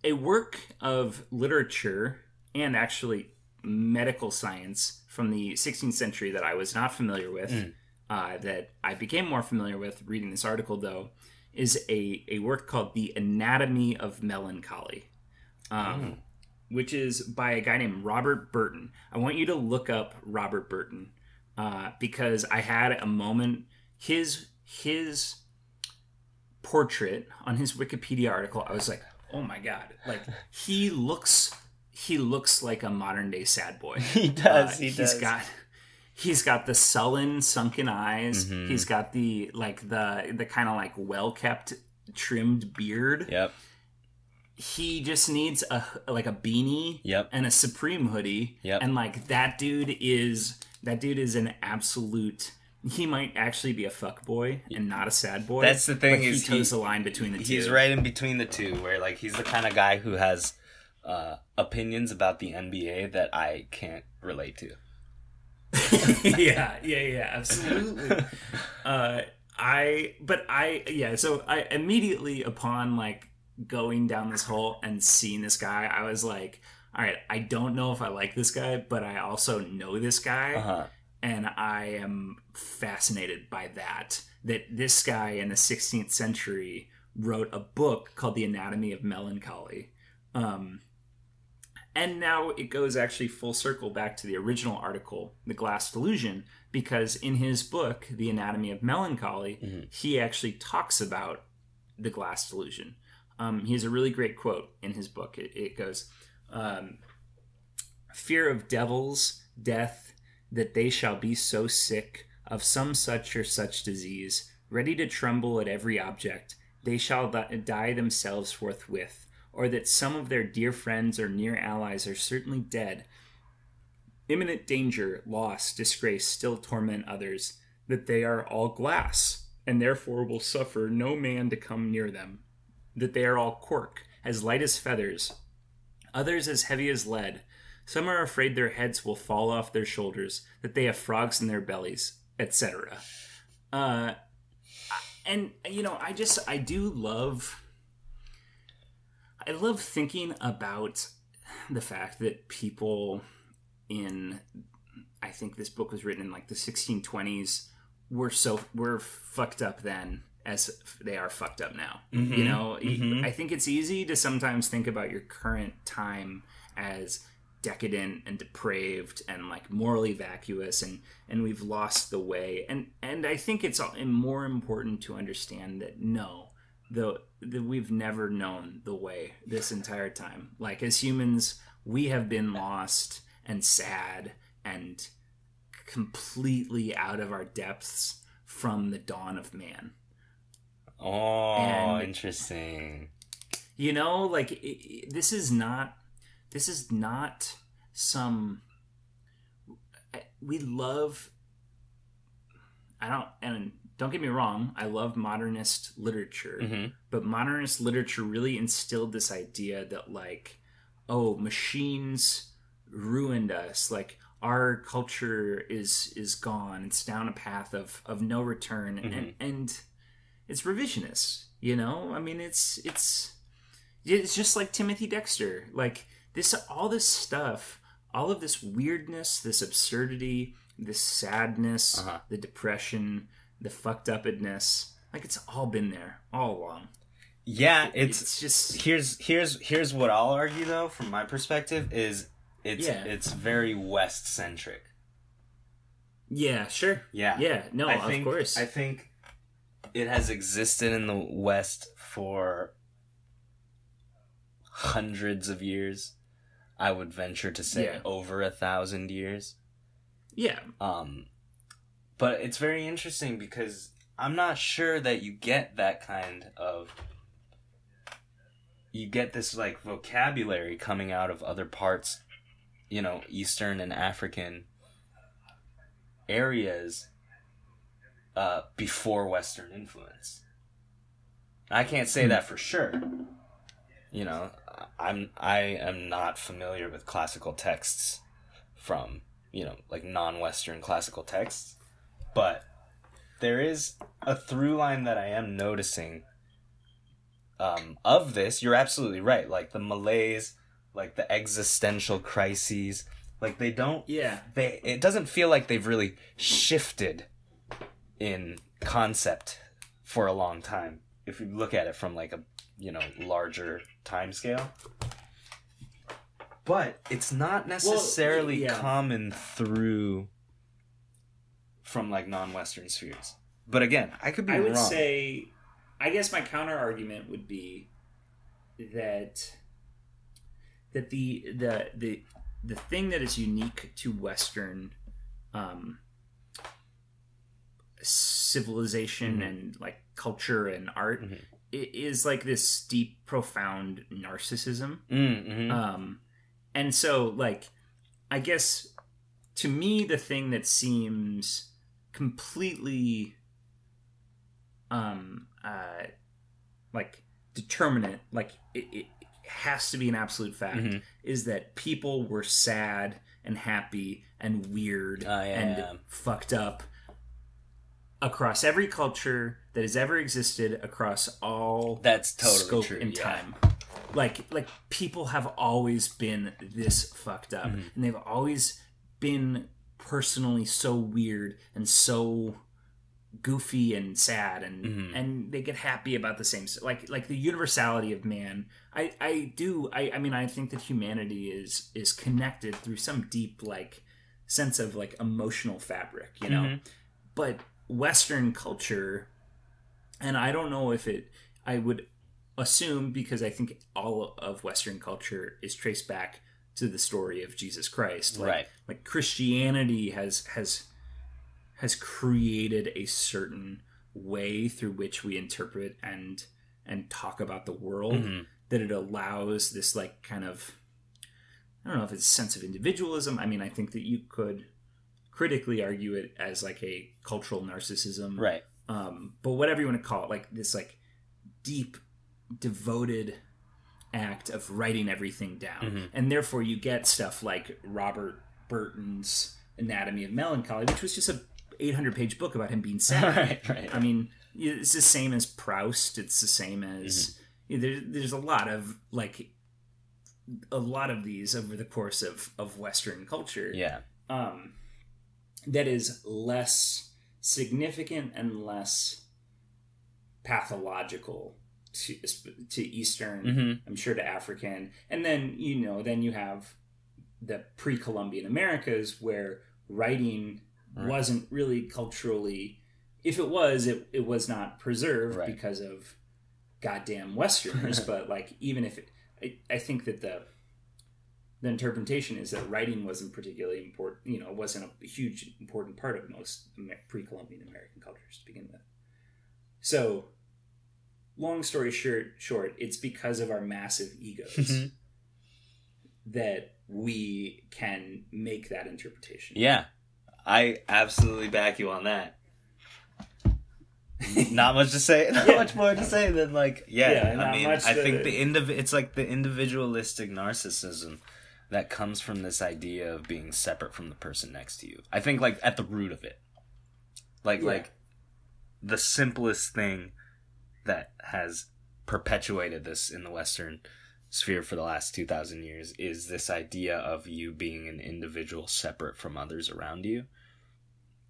A work of literature and actually medical science from the 16th century that I was not familiar with,
Mm.
uh, that I became more familiar with reading this article, though, is a, a work called The Anatomy of Melancholy, um, which is by a guy named Robert Burton. I want you to look up Robert Burton uh, because I had a moment. His his portrait on his Wikipedia article, I was like, oh my god, like he looks he looks like a modern day sad boy.
He does.
Uh,
he
he's
does.
got he's got the sullen sunken eyes
Mhm.
he's got the like the the kind of like well kept trimmed beard
Yep.
he just needs a like a beanie
Yep.
and a supreme hoodie
Yep.
and like that dude is that dude is an absolute he might actually be a fuck boy and not a sad boy
That's the thing is
he toes the line between the two
He's right in between the two, where like he's the kind of guy who has uh, opinions about the NBA that I can't relate to.
yeah, yeah, yeah, absolutely. uh, I, but I, yeah. So I immediately upon like going down this hole and seeing this guy, I was like, all right, I don't know if I like this guy, but I also know this guy,
Uh huh.
and I am fascinated by that. That this guy in the 16th century wrote a book called The Anatomy of Melancholy. Um, and now it goes actually full circle back to the original article, The Glass Delusion, because in his book, The Anatomy of Melancholy,
Mhm.
he actually talks about the glass delusion. Um, he has a really great quote in his book. It, it goes, um, Fear of devils, death, that they shall be so sick of some such or such disease, ready to tremble at every object, they shall di- die themselves forthwith, or that some of their dear friends or near allies are certainly dead. Imminent danger, loss, disgrace still torment others, that they are all glass, and therefore will suffer no man to come near them, that they are all cork, as light as feathers, others as heavy as lead. Some are afraid their heads will fall off their shoulders, that they have frogs in their bellies, etc. Uh, and you know, I just I do love I love thinking about the fact that people in I think this book was written in like the 1620s were so were fucked up then as they are fucked up now. You
Mhm.
know,
Mhm.
I think it's easy to sometimes think about your current time as decadent and depraved and like morally vacuous and and we've lost the way and and I think it's all- more important to understand that no the, the we've never known the way this entire time like as humans we have been lost and sad and completely out of our depths from the dawn of man
Oh,
And-
interesting.
you know like it, it- this is not this is not some we love i don't and don't get me wrong i love modernist literature
hmm
but modernist literature really instilled this idea that like oh machines ruined us. Like our culture is is gone. It's down a path of of no return. And and it's revisionist you know? I mean it's it's it's just like timothy dexter. Like this all this stuff all of this weirdness this absurdity this sadness
Uh-huh.
the depression the fucked upness like it's all been there all along
Yeah, it's
it's just
here's here's here's what I'll argue though from my perspective is it's
Yeah.
it's very west centric.
yeah sure
Yeah.
yeah no
I
of
think,
course
I think it has existed in the west for hundreds of years. I would venture to say
Yeah.
over a thousand years.
yeah
Um, but it's very interesting because I'm not sure that you get that kind of you get this like vocabulary coming out of other parts, you know, Eastern and African areas uh, before Western influence. I can't say that for sure. You know, I'm I am not familiar with classical texts from you know like non-Western classical texts, but there is a through line that I am noticing um, of this. You're absolutely right. Like the malaise, like the existential crises, like they don't.
Yeah.
They it doesn't feel like they've really shifted in concept for a long time. If you look at it from like a you know larger time scale. But it's not necessarily
yeah.
common through from like non-Western spheres. But again, I could be
I would
wrong.
say, I guess my counter argument would be that that the the the the thing that is unique to Western um, civilization
Mhm.
and like culture and art
Mhm.
i- is like this deep, profound narcissism.
Mm, mhm.
Um, and so, like, I guess to me, the thing that seems completely, um, uh, like determinate, like it, it has to be an absolute fact,
Mhm.
is that people were sad and happy and weird
Oh, yeah,
and
yeah.
fucked up across every culture that has ever existed across all
That's totally
scope
true.
in
yeah.
time. Like like people have always been this fucked up,
Mhm.
and they've always been personally so weird and so goofy and sad and
Mhm.
and they get happy about the same like like the universality of man i i do i i mean i think that humanity is is connected through some deep like sense of like emotional fabric you know
Mhm.
but western culture and i don't know if it i would assume because i think all of western culture is traced back to the story of jesus christ like,
Right.
like christianity has has has created a certain way through which we interpret and and talk about the world
Mhm.
that it allows this like kind of I don't know if it's a sense of individualism. I mean, I think that you could critically argue it as like a cultural narcissism,
Right.
um, but whatever you want to call it, like this like deep, devoted act of writing everything down,
Mhm.
and therefore you get stuff like Robert Burton's Anatomy of Melancholy, which was just a 800 page book about him being sad.
right. Right.
I mean, it's the same as Proust. It's the same as
Mm-hmm.
there, there's a lot of like a lot of these over the course of of Western culture.
yeah.
Um, that is less significant and less pathological to to Eastern.
Mhm.
I'm sure to African, and then you know, then you have the pre-Columbian Americas where writing
Right.
wasn't really culturally. If it was, it, it was not preserved
Right.
because of goddamn Westerners. but like, even if it, I, I think that the the interpretation is that writing wasn't particularly important. You know, wasn't a huge important part of most pre-Columbian American cultures to begin with. So, long story short, short, it's because of our massive egos
Mhm.
that we can make that interpretation.
Yeah. I absolutely back you on that. not much to say. Not
Yeah.
much more to say than like yeah.
Yeah,
I mean, I think the indiv- It's like the individualistic narcissism that comes from this idea of being separate from the person next to you. I think like at the root of it, like
Yeah.
like the simplest thing that has perpetuated this in the Western sphere for the last 2000 years is this idea of you being an individual separate from others around you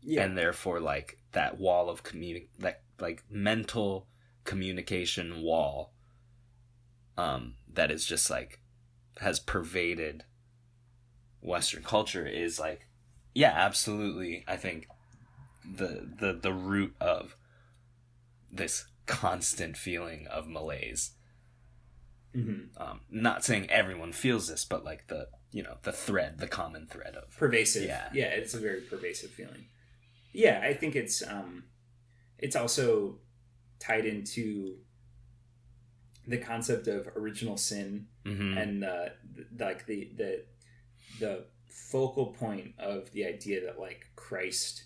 Yeah.
and therefore like that wall of communi- that like mental communication wall um that is just like has pervaded western culture is like yeah absolutely i think the the the root of this constant feeling of malaise
Mhm.
um not saying everyone feels this but like the you know the thread the common thread of
pervasive.
Yeah.
Yeah, it's a very pervasive feeling. Yeah, I think it's um it's also tied into the concept of original sin
Mm-hmm.
and uh, th- like the the the focal point of the idea that like Christ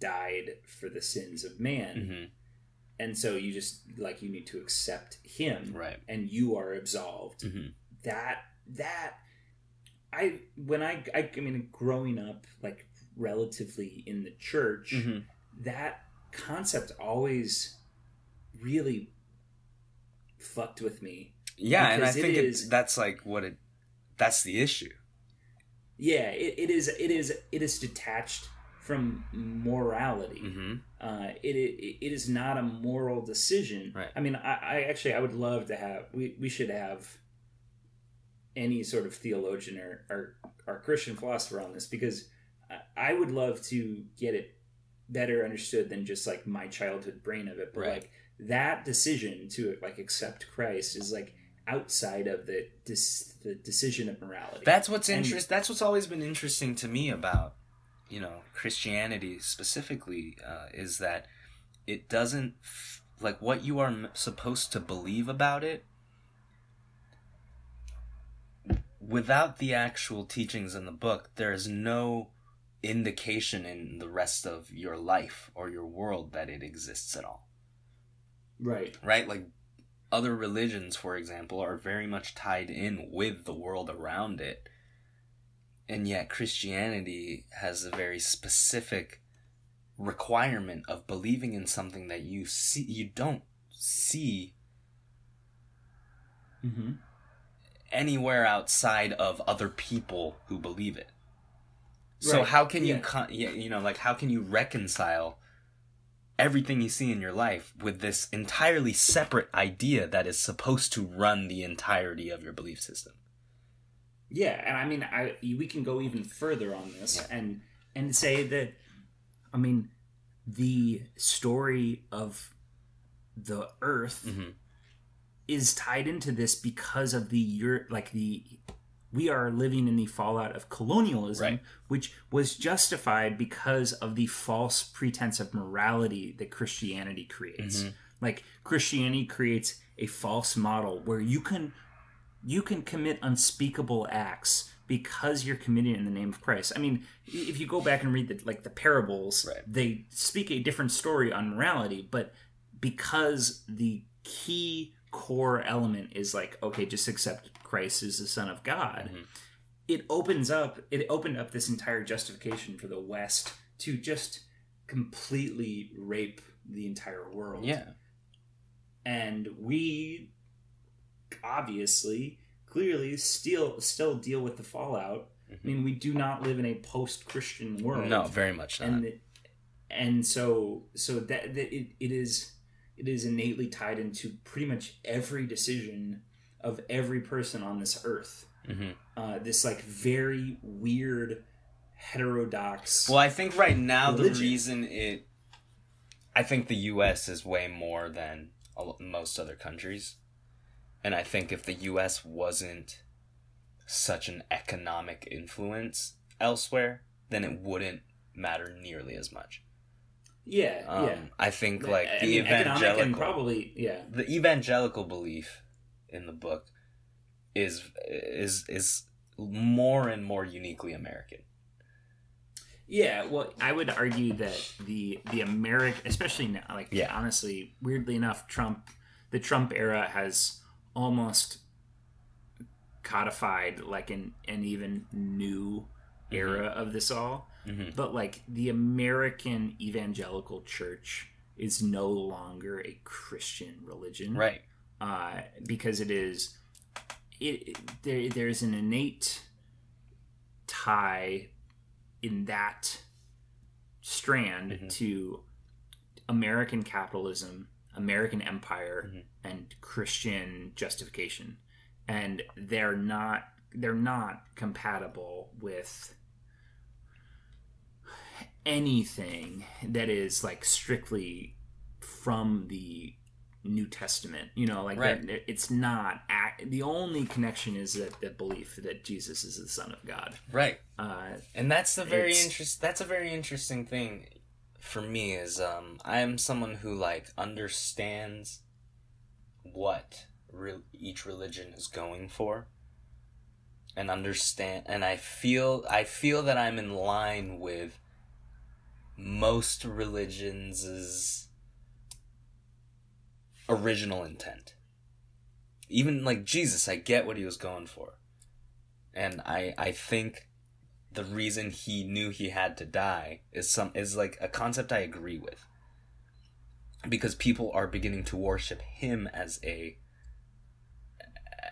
died for the sins of man,
mm-hmm.
And so you just like you need to accept Him,
Right.
and you are absolved.
Mm-hmm.
That that I when I, I I mean growing up like relatively in the church,
Mm-hmm.
that concept always really fucked with me
Yeah, and I think it
is-
that's like what it. That's the issue.
yeah it, it is it is it is detached from morality
Mm-hmm.
uh, it, it it is not a moral decision
Right.
i mean I, I actually i would love to have we, we should have any sort of theologian or, or or christian philosopher on this because I- i would love to get it better understood than just like my childhood brain of it but
Right.
like that decision to like accept christ is like outside of the dis, the decision of morality
That's what's interest. That's what's always been interesting to me about, you know, Christianity specifically, uh, is that it doesn't f- like what you are m- supposed to believe about it. Without the actual teachings in the book, there is no indication in the rest of your life or your world that it exists at all.
right
right? Like other religions, for example, are very much tied in with the world around it. And yet Christianity has a very specific requirement of believing in something that you see you don't see
mm-hmm.
anywhere outside of other people who believe it. So
Right,
how can you con- you know like how can you reconcile everything you see in your life with this entirely separate idea that is supposed to run the entirety of your belief system?
Yeah, and I mean, I we can go even further on this and and say that, I mean, the story of the Earth
Mhm.
is tied into this because of the Euro- like the we are living in the fallout of colonialism,
Right.
which was justified because of the false pretense of morality that Christianity creates.
Mhm.
Like Christianity creates a false model where you can you can commit unspeakable acts because you're committing in the name of Christ. I mean, if you go back and read the like the parables,
Right.
they speak a different story on morality, but because the key core element is like okay, just accept Christ as the son of God.
Mhm.
It opens up it opened up this entire justification for the West to just completely rape the entire world
Yeah.
and we obviously clearly still still deal with the fallout i mean we do not live in a post-christian world
No, very much not.
and the- and so so that, that it, it is it is innately tied into pretty much every decision of every person on this earth
Mhm.
uh, this like very weird heterodox
Well, I think right now the reason it, I think the U.S. is way more than most other countries, and I think if the U.S. wasn't such an economic influence elsewhere, then it wouldn't matter nearly as much.
yeah
Um,
yeah
I think like
I
the
mean,
evangelical,
and probably yeah
the evangelical belief in the book is is is more and more uniquely American.
Yeah, well, I would argue that the the American, especially now, like
Yeah.
honestly, weirdly enough, Trump, the Trump era has almost codified like an an even new era of this all.
Mhm.
But like the American evangelical church is no longer a Christian religion,
Right.
uh, because it is it, it there, there's an innate tie in that strand
Mhm.
to American capitalism, American empire,
Mhm.
And Christian justification, and they're not they're not compatible with anything that is like strictly from the New Testament. You know, like
Right.
that- it's not act, the only connection is that the belief that Jesus is the Son of God.
Right.
Uh,
And that's the very interest. That's a very interesting thing for me is um I am someone who like understands what re- each religion is going for and understand and I feel I feel that I'm in line with most religions' original intent. Even like Jesus, I get what he was going for. And I I think the reason he knew he had to die is some is like a concept I agree with. Because people are beginning to worship him as a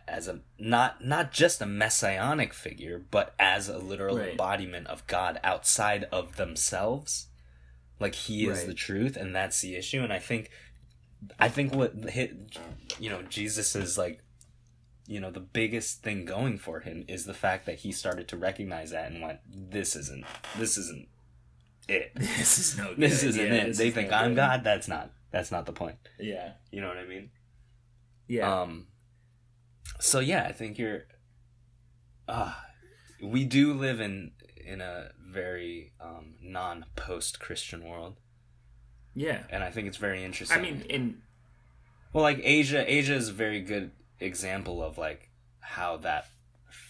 as a not not just a messianic figure, but as a literal
Right.
embodiment of God outside of themselves. Like he is
Right.
the truth, and that's the issue. And I think, I think what hit, you know, Jesus is like, you know, the biggest thing going for him is the fact that he started to recognize that and went, "This isn't, this isn't it.
This is no good.
This isn't
Yeah,
it."
this
They
is
think
no
I'm
good.
God. That's not. That's not the point.
Yeah.
You know what I mean?
Yeah.
Um. So yeah, I think you're. Ah, we do live in in a very um, non post Christian world,
yeah.
and I think it's very interesting.
I mean, in
well, like Asia, Asia is a very good example of like how that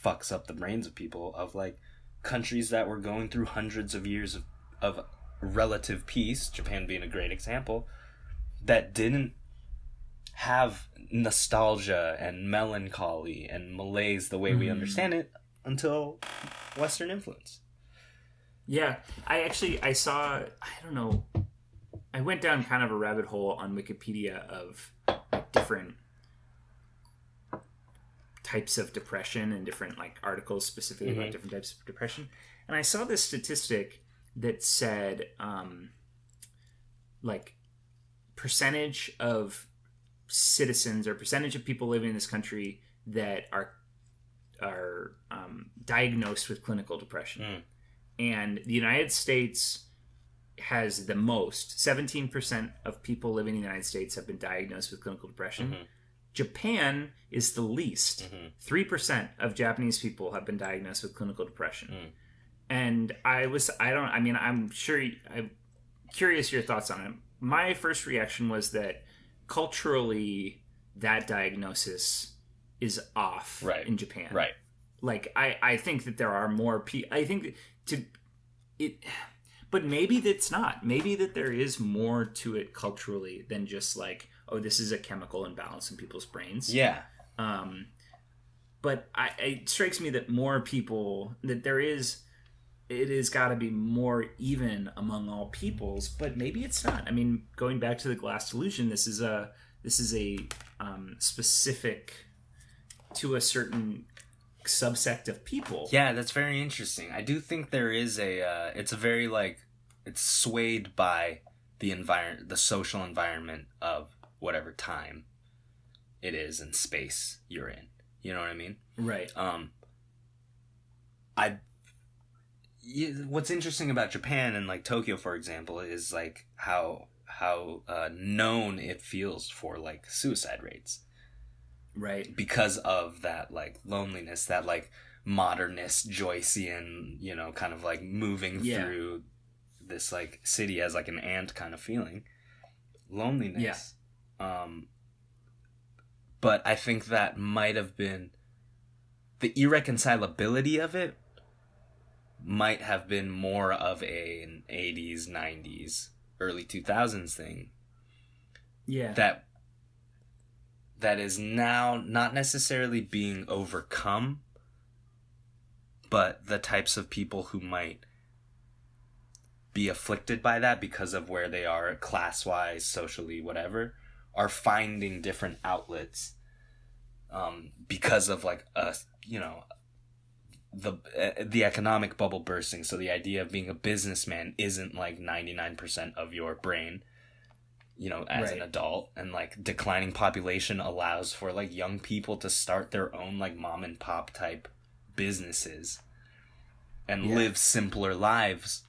fucks up the brains of people of like countries that were going through hundreds of years of, of relative peace, Japan being a great example, that didn't have nostalgia and melancholy and malaise the way we
Mhm.
understand it until Western influence.
Yeah, I actually I saw I don't know I went down kind of a rabbit hole on Wikipedia of different types of depression and different like articles specifically about
Mhm.
different types of depression. And I saw this statistic that said um like percentage of citizens or percentage of people living in this country that are are um, diagnosed with clinical depression
Mm.
and the United States has the most. Seventeen percent of people living in the United States have been diagnosed with clinical depression.
Mhm.
Japan is the least.
Mhm.
3% of Japanese people have been diagnosed with clinical depression.
Mm.
And I was, I don't, I mean, I'm sure, I'm curious your thoughts on it. My first reaction was that culturally, that diagnosis is off
Right.
in Japan
Right.
like i i think that there are more people i think to it but maybe that's not maybe that there is more to it culturally than just like oh this is a chemical imbalance in people's brains
Yeah.
um but i it strikes me that more people that there is it has got to be more even among all peoples but maybe it's not i mean going back to the glass delusion this is a this is a um, specific to a certain subsect of people
Yeah, that's very interesting. I do think there is a. Uh, it's a very like, it's swayed by the environment, the social environment of whatever time it is and space you're in. You know what I mean?
right
Um, I. Yeah, what's interesting about Japan and like Tokyo, for example, is like how how uh, known it feels for like suicide rates
right
because of that like loneliness, that like modernist Joycean, you know, kind of like moving
Yeah.
through this like city as like an ant kind of feeling. Loneliness. Um but I think that might have been the irreconcilability of it might have been more of a an 80s 90s early 2000s thing.
Yeah.
That that is now not necessarily being overcome but the types of people who might be afflicted by that because of where they are class wise socially whatever are finding different outlets um, because of like a you know the uh, the economic bubble bursting so the idea of being a businessman isn't like 99% of your brain you know as an adult and like declining population allows for like young people to start their own like mom and pop type businesses and
Yeah.
live simpler lives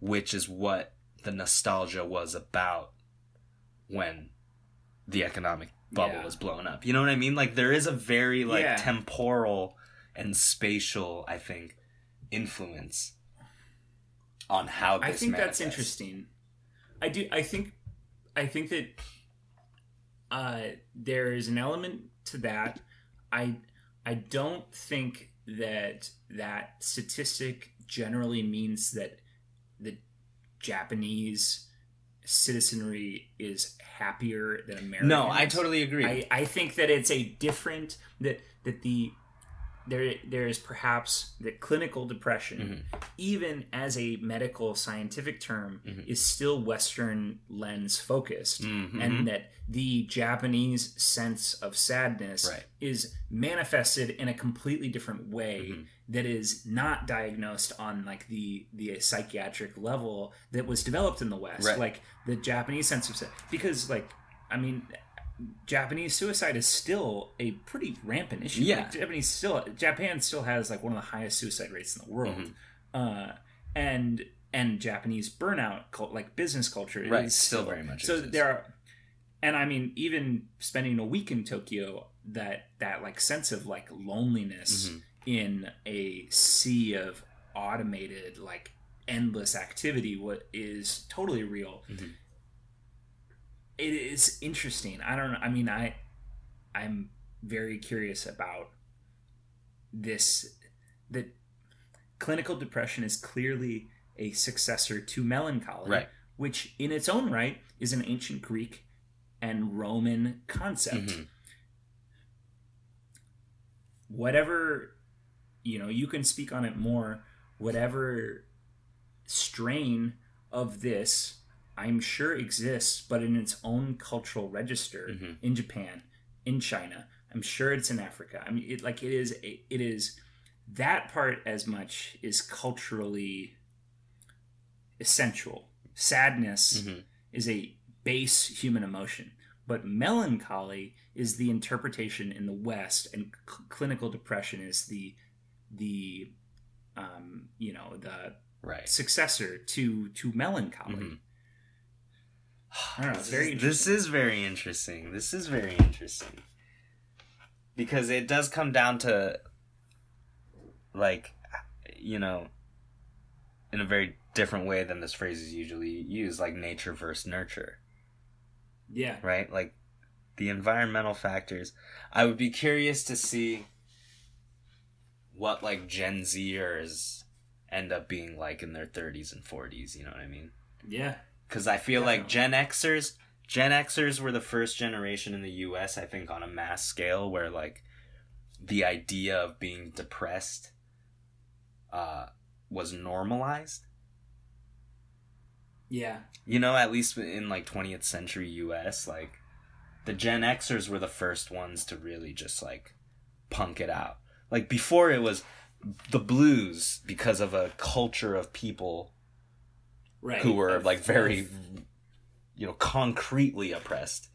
which is what the nostalgia was about when the economic bubble
Yeah.
was blown up you know what i mean like there is a very like
Yeah.
temporal and spatial i think influence on how this
i think that's interesting I do. I think. I think that uh, there is an element to that. I I don't think that that statistic generally means that the Japanese citizenry is happier than Americans.
No, I totally agree.
I, I think that it's a different that that the there there is perhaps that clinical depression, even as a medical scientific term,
Mhm.
is still Western lens focused,
Mhm.
and that the Japanese sense of sadness
Right.
is manifested in a completely different way
Mhm.
that is not diagnosed on like the the psychiatric level that was developed in the West,
Right.
like the Japanese sense of sadness, because like I mean. Japanese suicide is still a pretty rampant issue.
Yeah.
Like, Japanese still Japan still has like one of the highest suicide rates in the world,
Mhm.
uh, and and Japanese burnout, cult, like business culture,
Right,
is
still very much
So
exists.
there are, and I mean, even spending a week in Tokyo, that that like sense of like loneliness
Mhm.
in a sea of automated like endless activity what is totally real
Mhm.
It is interesting i don't i mean i i'm very curious about this that clinical depression is clearly a successor to melancholy
Right.
which in its own right is an ancient greek and roman concept
Mhm.
whatever you know you can speak on it more whatever strain of this i'm sure exists but in its own cultural register
Mhm.
in japan in china i'm sure it's in africa i mean it like it is it is that part as much is culturally essential sadness
Mhm.
is a base human emotion but melancholy is the interpretation in the west and cl- clinical depression is the the um, you know the
Right.
successor to to melancholy
Mhm.
Know, it's very
is- This is very interesting. This is very interesting. Because it does come down to like you know in a very different way than this phrase is usually used, like nature versus nurture,
yeah
right? Like the environmental factors. I would be curious to see what like Gen Zers end up being like in their 30s and 40s, you know what I mean?
yeah
because I feel like Gen Xers, Gen Xers were the first generation in the U.S. I think on a mass scale where like the idea of being depressed uh, was normalized.
yeah
You know, at least in like 20th century U.S., like the Gen Xers were the first ones to really just like punk it out. Like before, it was the blues because of a culture of people
right.
who were like very you know concretely oppressed.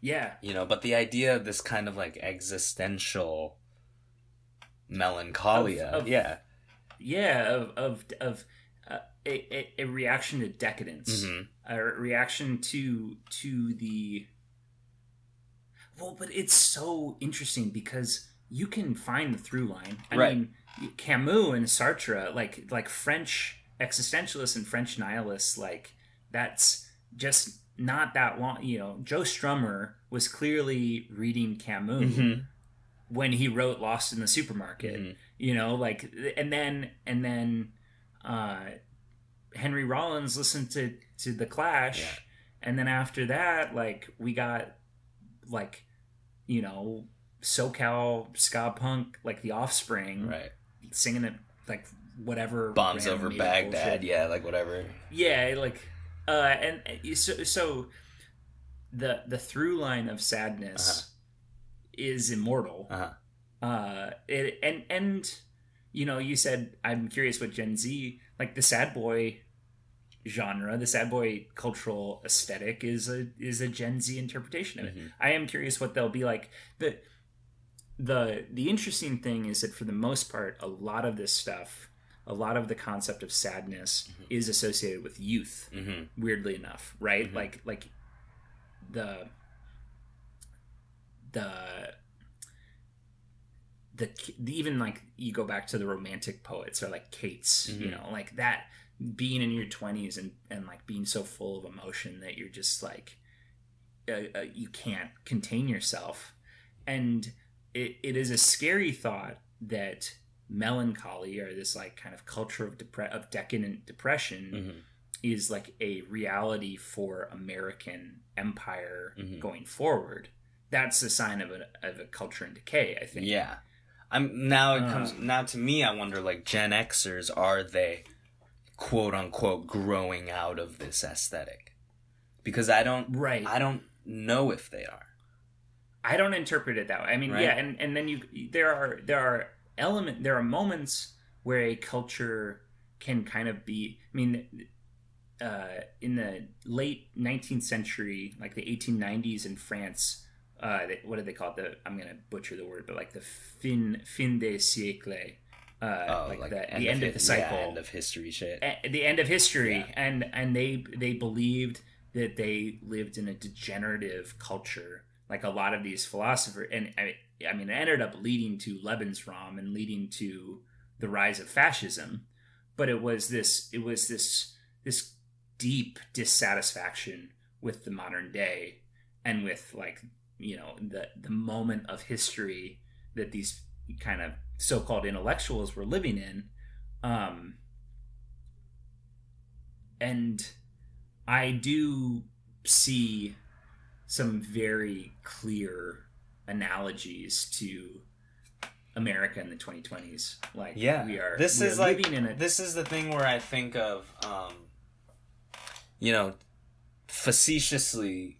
Yeah.
You know but the idea of this kind of like existential melancholia
Of- of-
yeah.
Yeah of of of uh, a, a, a reaction to decadence.
Mhm.
a reaction to to the well but it's so interesting because you can find the through line. I
Right.
mean camus and sartre like like french existentialists and french nihilists like that's just not that long you know joe strummer was clearly reading camus
Mhm.
when he wrote lost in the supermarket
Mhm.
you know like and then and then uh henry rollins listened to to the clash
Yeah.
and then after that like we got like you know socal ska punk like the offspring
right
singing it like whatever
bombs over baghdad
bullshit.
yeah like whatever.
Yeah like uh and and so, so the the through line of sadness is immortal.
Uh-huh.
Uh it and and you know you said i'm curious what gen z like the sad boy genre the sad boy cultural aesthetic is a is a gen z interpretation of it.
Mhm.
i am curious what they'll be like. The the the interesting thing is that for the most part a lot of this stuff a lot of the concept of sadness
Mhm.
is associated with youth
hmm
weirdly enough right
Mhm.
like like the the the the- even like you go back to the romantic poets or like Keats you
Mhm.
know like that being in your 20s and and like being so full of emotion that you're just like uh, uh, you can't contain yourself and it, it is a scary thought that melancholy or this like kind of culture of depre- of decadent depression
Mhm.
is like a reality for American empire
Mhm.
going forward. That's a sign of a of a culture in decay. I think.
Yeah. I'm now it comes
Um,
now to me I wonder like Gen Xers are they quote unquote growing out of this aesthetic? Because I don't
Right.
I don't know if they are.
I don't interpret it that way. I mean,
Right.
yeah, and, and then you there are there are element there are moments where a culture can kind of be. I mean, uh, in the late 19th century, like the 1890s in France, uh, they, what do they call it? The I'm gonna butcher the word, but like the fin fin de siècle, uh,
Oh,
like,
like
the, the end of
hi-
the cycle,
yeah, end of history shit.
a- the end of history
Yeah.
and and they they believed that they lived in a degenerative culture like a lot of these philosophers and I, I mean it ended up leading to lebensraum and leading to the rise of fascism but it was this it was this this deep dissatisfaction with the modern day and with like you know the the moment of history that these kind of so-called intellectuals were living in um and I do see some very clear analogies to America in the 2020s. Like,
Yeah,
we are.
This
we
is
are
like
living in a.
this is the thing where I think of, um, you know, facetiously,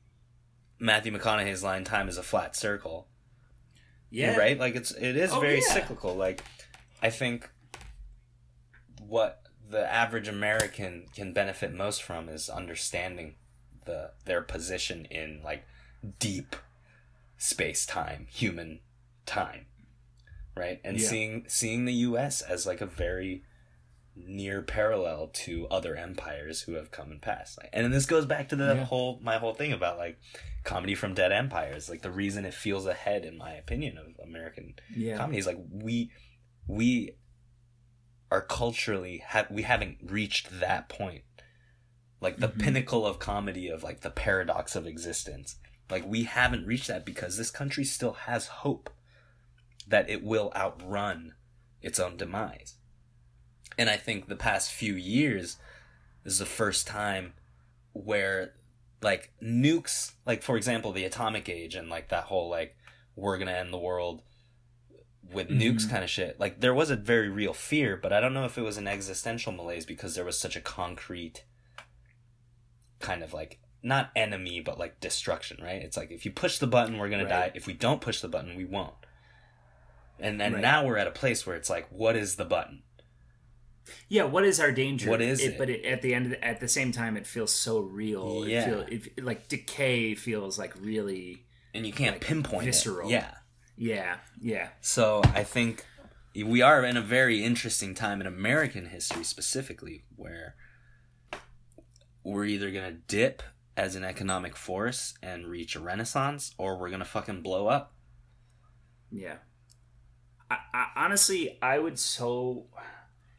Matthew McConaughey's line "Time is a flat circle."
yeah,
right. Like it's it is
Oh,
very
yeah.
cyclical. Like I think what the average American can benefit most from is understanding the their position in like deep space time, human time, right? And
Yeah.
seeing seeing the U.S. as like a very near parallel to other empires who have come and passed. Like, and this goes back to the
Yeah.
whole my whole thing about like comedy from dead empires. Like the reason it feels ahead, in my opinion, of American
Yeah.
comedy is like we we are culturally ha- we haven't reached that point like the
Mhm.
pinnacle of comedy of like the paradox of existence like we haven't reached that because this country still has hope that it will outrun its own demise and i think the past few years is the first time where like nukes like for example the atomic age and like that whole like we're gonna end the world with nukes
Mhm.
kind of shit like there was a very real fear but i don't know if it was an existential malaise because there was such a concrete kind of like not enemy but like destruction right it's like if you push the button we're gonna
Right.
die if we don't push the button we won't and then
Right.
now we're at a place where it's like what is the button
Yeah, what is our danger?
What is it?
But it, at the end, of the, at the same time, it feels so real.
Yeah.
It feel, it, like decay feels like really.
and you can't
Like,
pinpoint
visceral.
it yeah
Yeah, yeah,
So I think we are in a very interesting time in American history specifically where we're either going to dip as an economic force and reach a renaissance or we're to fucking blow up.
yeah. I, I, honestly, I would so, I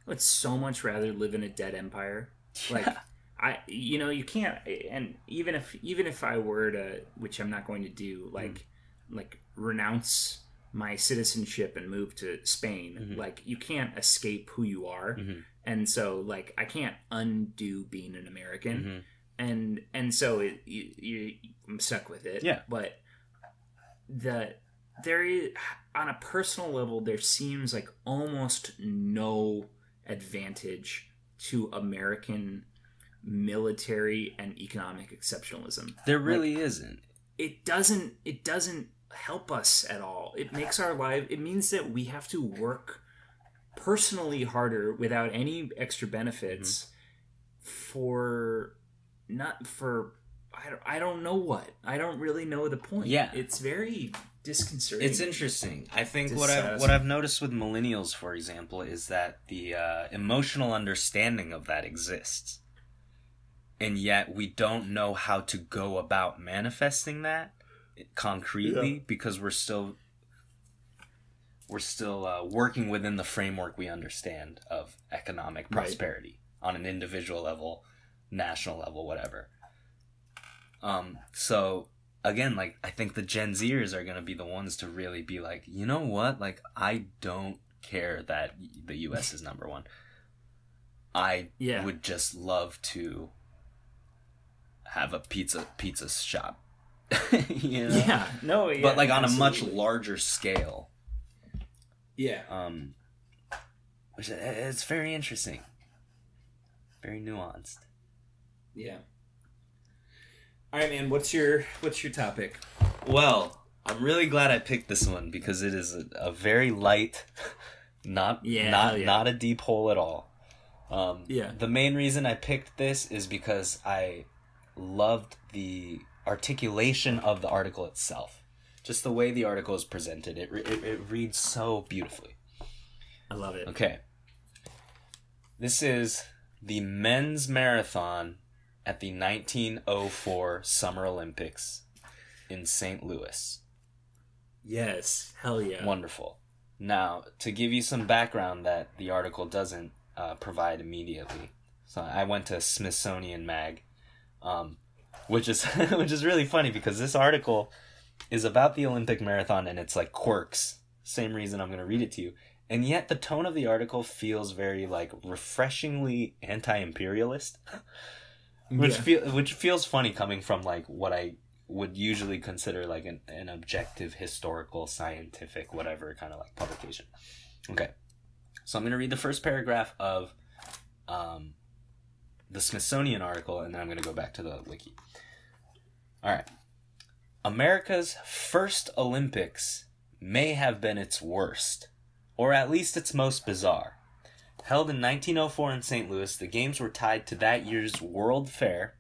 would so much rather live in a dead empire. Like,
Yeah.
I, you know, you can't. And even if, even if I were to, which I'm not going to do, like, like renounce my citizenship and move to Spain,
Mhm.
like you can't escape who you are.
Mhm.
and so like I can't undo being an American,
Mhm.
And and so it, you, you I'm stuck with it.
Yeah.
but the there is on a personal level there seems like almost no advantage to American military and economic exceptionalism.
There really isn't.
It doesn't it doesn't help us at all. It makes our life it means that we have to work personally harder without any extra benefits mm-hmm. for not for I don't, I don't know what. I don't really know the point.
Yeah.
It's very disconcerting.
It's interesting. I think what I've what I've noticed with millennials, for example, is that the uh, emotional understanding of that exists, and yet we don't know how to go about manifesting that concretely
Yeah.
because we're still we're still uh, working within the framework we understand of economic
Right.
prosperity. on an individual level, national level, whatever. Um, so again, like I think the Gen Zers are gonna be the ones to really be like, you know what? Like I don't care that the U.S. is number one. I
Yeah.
would just love to have a pizza pizza shop. you know?
Yeah, no, yeah,
but like on a much larger scale.
yeah.
Um, which i- it's very interesting, very nuanced.
Yeah. All right, man. What's your what's your topic?
Well, I'm really glad I picked this one because it is a, a very light, not
Yeah,
not
yeah.
not a deep hole at all. Um,
Yeah.
The main reason I picked this is because I loved the articulation of the article itself. Just the way the article is presented, it re- it, it reads so beautifully.
I love it.
Okay. This is the men's marathon at the 1904 Summer Olympics in St. Louis.
Yes, hell yeah.
Wonderful. Now, to give you some background that the article doesn't uh, provide immediately, so I went to Smithsonian Mag, um, which is which is really funny because this article is about the Olympic marathon and it's like quirks. Same reason I'm going to read it to you, and yet the tone of the article feels very like refreshingly anti-imperialist, which
Yeah.
feel which feels funny coming from like what I would usually consider like an, an objective historical scientific whatever kind of like publication. Okay. So i'm going to read the first paragraph of um, the smithsonian article and then i'm going to go back to the wiki. All right america's first olympics may have been its worst or at least its most bizarre held in 1904 in st louis the games were tied to that year's world fair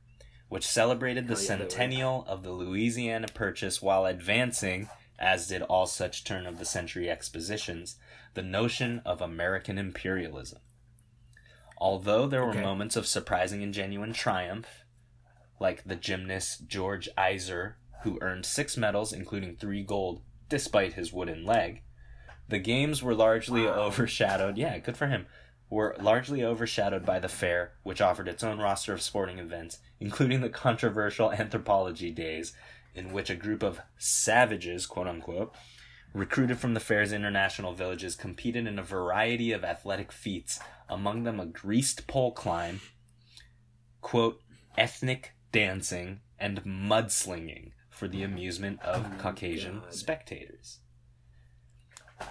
which celebrated the
Hell yeah,
centennial of the Louisiana Purchase while advancing, as did all such turn of the century expositions, the notion of American imperialism. Although there were
Okay.
moments of surprising and genuine triumph, like the gymnast George Eyser, who earned six medals, including three gold, despite his wooden leg, the games were largely
Wow.
overshadowed. Yeah, good for him. Were largely overshadowed by the fair, which offered its own roster of sporting events, including the controversial anthropology days, in which a group of savages, quote unquote, recruited from the fair's international villages, competed in a variety of athletic feats, among them a greased pole climb, quote, ethnic dancing, and mudslinging for the amusement of
Oh,
Caucasian
God.
spectators.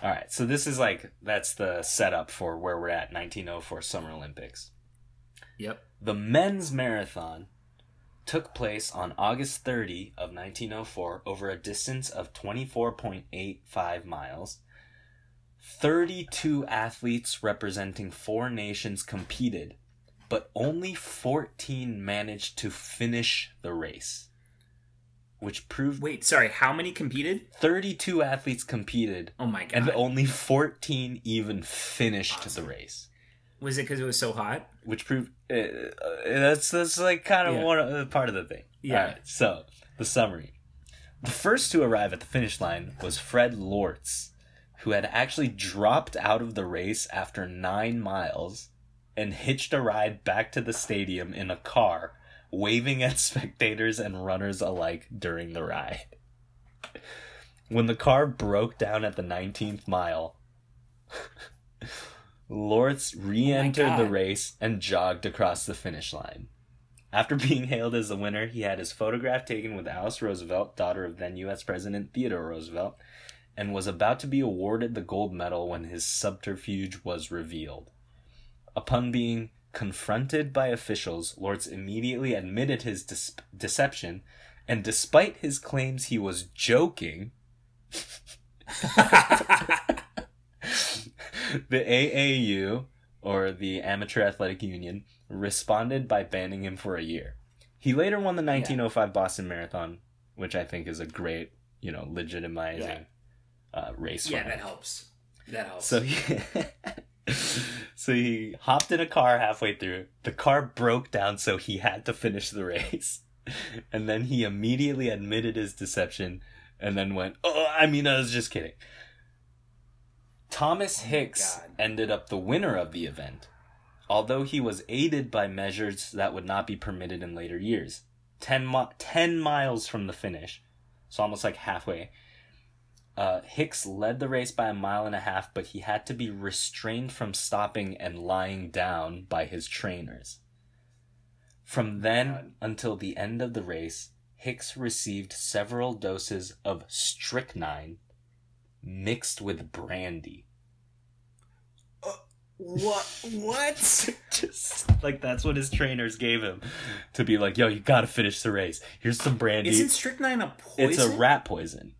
All right, so this is like that's the setup for where we're at 1904 Summer Olympics.
Yep.
The men's marathon took place on August 30 of 1904 over a distance of 24.85 miles. 32 athletes representing four nations competed, but only 14 managed to finish the race. Which proved
Wait, sorry. How many competed?
32 athletes competed
Oh my god.
and only 14 even finished the race
was it because it was so hot?
which proved uh, uh, that's that's like kind of
Yeah.
one uh, part of the thing.
Yeah.
Alright, so the summary: the first to arrive at the finish line was Fred Lorz, who had actually dropped out of the race after nine miles and hitched a ride back to the stadium in a car, waving at spectators and runners alike during the ride. When the car broke down at the 19th mile, Lorz oh re entered the race and jogged across the finish line. After being hailed as the winner, he had his photograph taken with Alice Roosevelt, daughter of then U.S. President Theodore Roosevelt, and was about to be awarded the gold medal when his subterfuge was revealed. Upon being confronted by officials, Lorz immediately admitted his dis- deception, and despite his claims he was joking, the AAU, or the Amateur Athletic Union, responded by banning him for a year. He later won the 1905 Boston Marathon, which I think is a great, you know, legitimizing uh, race
yeah, that helps. That helps.
So he, so he hopped in a car halfway through. The car broke down, so he had to finish the race. And then he immediately admitted his deception and then went, Oh, I mean, I was just kidding. Thomas oh Hicks
God.
ended up the winner of the event. although he was aided by measures that would not be permitted in later years. 10, mi- 10 miles from the finish, so almost like halfway. Uh, Hicks led the race by a mile and a half, but he had to be restrained from stopping and lying down by his trainers. From then until the end of the race, Hicks received several doses of strychnine mixed with brandy.
What? What?
Just like that's what his trainers gave him to be like, yo, you gotta finish the race. Here's some brandy.
Isn't strychnine a poison?
it's a rat poison,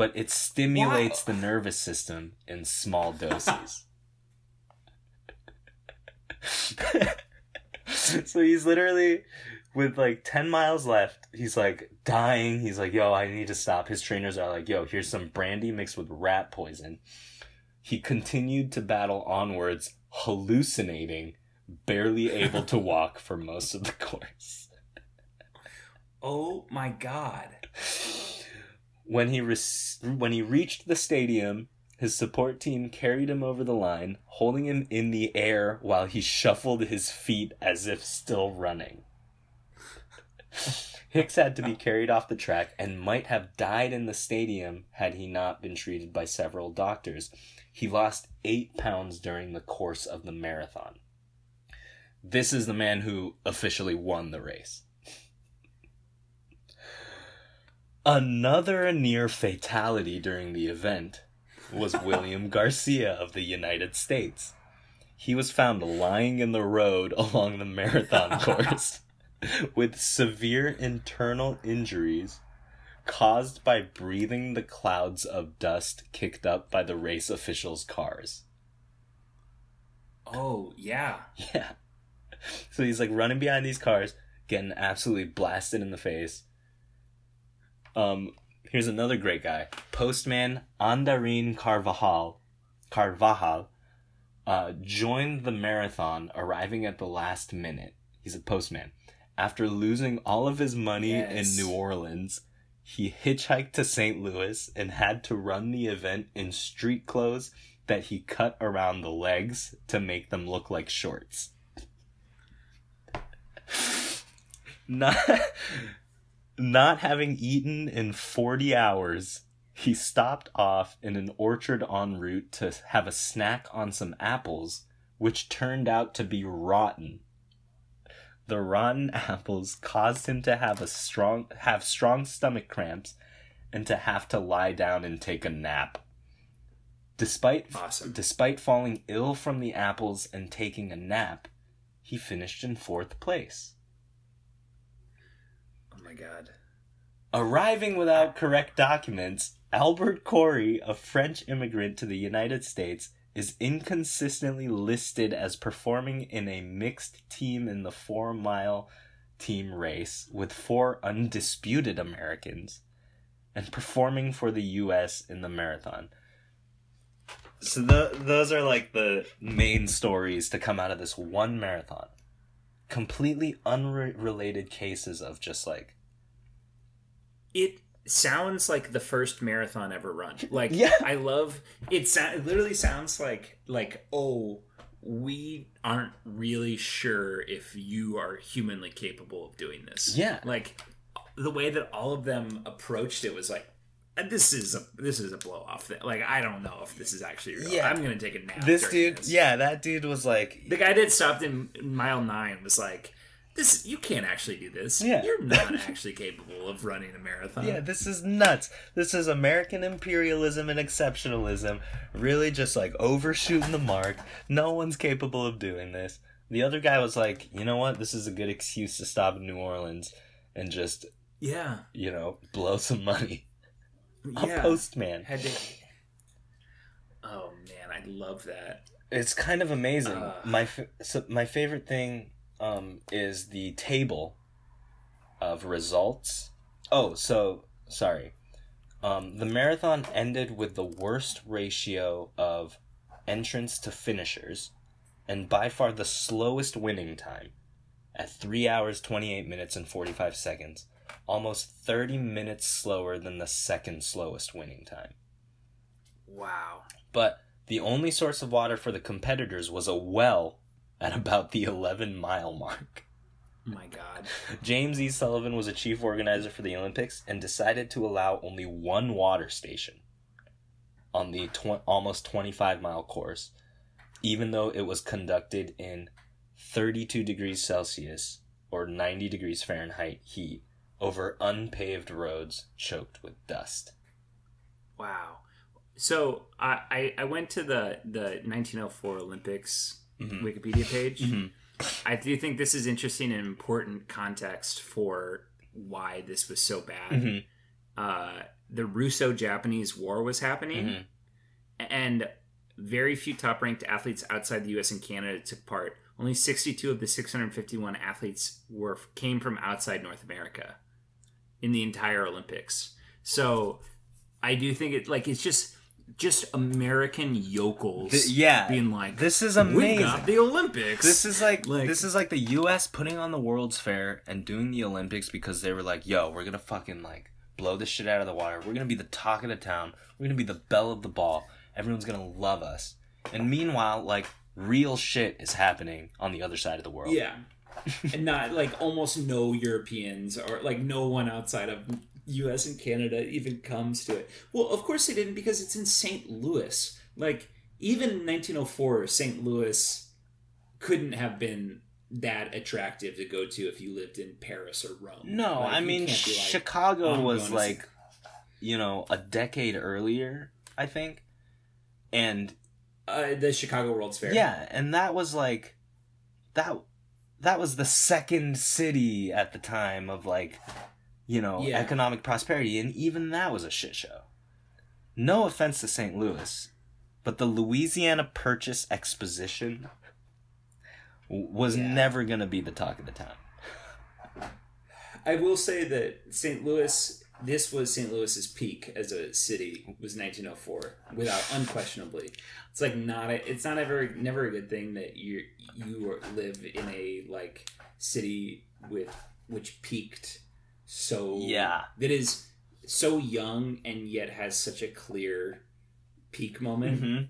but it stimulates the nervous system in small doses. so he's literally with like 10 miles left he's like dying. He's like yo i need to stop. His trainers are like yo here's some brandy mixed with rat poison. He continued to battle onwards hallucinating barely able to walk for most of the course.
Oh my god.
When he re- when he reached the stadium his support team carried him over the line holding him in the air while he shuffled his feet as if still running Hicks had to be carried off the track and might have died in the stadium had he not been treated by several doctors. He lost eight pounds during the course of the marathon. This is the man who officially won the race. Another near fatality during the event was William Garcia of the United States. He was found lying in the road along the marathon course with severe internal injuries caused by breathing the clouds of dust kicked up by the race officials' cars.
Oh yeah.
Yeah. So he's like running behind these cars, getting absolutely blasted in the face. Um, here's another great guy. Postman Andarin Carvajal Carvajal uh, joined the marathon arriving at the last minute. He's a postman. After losing all of his money
Yes.
in New Orleans, he hitchhiked to St. Louis and had to run the event in street clothes that he cut around the legs to make them look like shorts. Not, not having eaten in 40 hours, he stopped off in an orchard en route to have a snack on some apples, which turned out to be rotten. The rotten apples caused him to have a strong have strong stomach cramps and to have to lie down and take a nap. Despite
Awesome.
despite falling ill from the apples and taking a nap, he finished in fourth place.
My god.
Arriving without correct documents, Albert Corey, a French immigrant to the United States, is inconsistently listed as performing in a mixed team in the four mile team race with four undisputed Americans and performing for the U.S. in the marathon. So the, those are like the main stories to come out of this one marathon. Completely unrelated cases of just like
It sounds like the first marathon ever run. Like
Yeah.
I love it. Sa- it literally sounds like like oh we aren't really sure if you are humanly capable of doing this.
Yeah.
Like the way that all of them approached it was like "Uh, this is a this is a blow off thing. Like I don't know if this is actually real.
Yeah.
I'm gonna take a nap.
this dude
this.
yeah that dude was like
The guy that stopped in mile nine was like, "This you can't actually do this.
Yeah.
You're not actually capable of running a marathon."
yeah this is nuts this is american imperialism and exceptionalism really just like overshooting the mark no one's capable of doing this the other guy was like you know what this is a good excuse to stop in new orleans and just
yeah,
you know blow some money a
yeah.
postman
Had to. Oh man, I love that.
it's kind of amazing
Uh.
my f- so my favorite thing um is the table of results. Oh so sorry. Um the marathon ended with the worst ratio of entrance to finishers and by far the slowest winning time at 3 hours 28 minutes and 45 seconds almost 30 minutes slower than the second slowest winning time.
Wow.
but the only source of water for the competitors was a well at about the 11 mile mark.
My God.
James E. Sullivan was a chief organizer for the Olympics and decided to allow only one water station on the tw- almost 25 mile course, even though it was conducted in 32 degrees Celsius or 90 degrees Fahrenheit heat over unpaved roads choked with dust.
Wow. So I, I, I went to the, the 1904 Olympics
Mhm.
Wikipedia page.
Mhm.
I do think this is interesting and important context for why this was so bad.
Mhm.
Uh, the Russo-Japanese War was happening,
Mhm.
and very few top-ranked athletes outside the U.S. and Canada took part. Only 62 of the 651 athletes were came from outside North America in the entire Olympics. So I do think it like it's just just American yokels
Th- yeah,
being like
this is amazing.
we got the Olympics.
This is like,
Like-
this is like the U.S. putting on the World's Fair and doing the Olympics because they were like, "Yo, we're gonna fucking like blow this shit out of the water. We're gonna be the talk of the town. We're gonna be the belle of the ball. Everyone's gonna love us." And meanwhile, like real shit is happening on the other side of the world.
Yeah. and not like almost no Europeans or like no one outside of US and Canada even comes to it. Well, of course they didn't because it's in St. Louis. Like even 1904 St. Louis couldn't have been that attractive to go to if you lived in Paris or Rome.
No,
Like,
I mean
like,
Chicago
"I'm
was like, you know, a decade earlier, I think, and
uh, the Chicago World's Fair.
Yeah, and that was like that that was the second city at the time of like you know,
Yeah.
economic prosperity and even that was a shit show. No offense to St. Louis, but the Louisiana Purchase Exposition was
Yeah.
never going to be the talk of the town.
I will say that St. Louis, this was St. Louis's peak as a city was 1904, without unquestionably. It's like not a, it's not ever never a good thing that you you live in a like city with which peaked so
Yeah.
that is so young and yet has such a clear peak moment.
Mhm.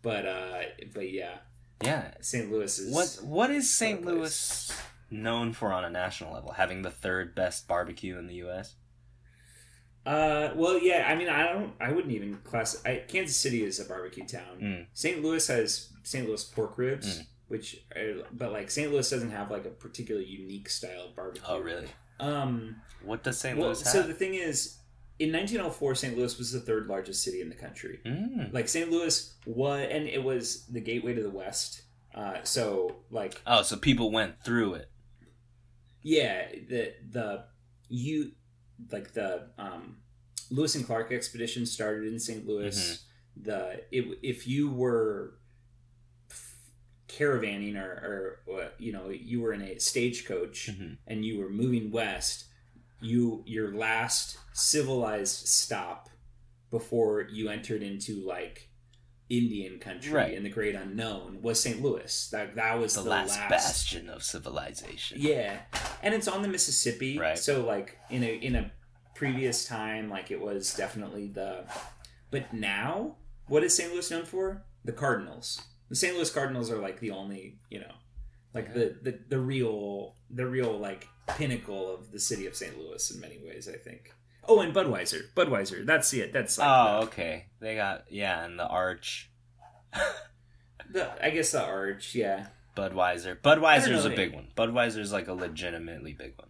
But uh, but yeah,
Yeah.
St. Louis is
What what is St. Louis known for on a national level? Having the third best barbecue in the US?
Uh, well, yeah. I mean, I don't. I wouldn't even class. I, Kansas City is a barbecue town.
Mm.
St. Louis has St. Louis pork ribs,
Mm.
which, are, but like St. Louis doesn't have like a particularly unique style of barbecue.
Oh, really?
Um.
What does St.
Well,
Louis have?
so the thing is, in 1904, St. Louis was the third largest city in the country.
Mm.
Like St. Louis was, and it was the gateway to the West. Uh, so like
Oh, so people went through it.
Yeah, the the you like the um, Lewis and Clark expedition started in St. Louis.
Mm-hmm.
The it, if you were caravanning or, or you know you were in a stagecoach
Mhm.
and you were moving west, you your last civilized stop before you entered into like Indian country
Right.
in the great unknown was St. Louis. That that was
The,
the,
last, bastion of civilization.
yeah, and it's on the Mississippi,
Right.
So like in a in a previous time, like it was definitely the. But now, what is St. Louis known for? The Cardinals. The St. Louis Cardinals are like the only, you know, like the the the real the real like pinnacle of the city of St. Louis in many ways. I think. Oh, and Budweiser. Budweiser. That's it. That's like
oh, okay. They got yeah, and the arch,
the, the I guess the arch. Yeah.
Budweiser. Budweiser's a big one. Budweiser's like a legitimately big one.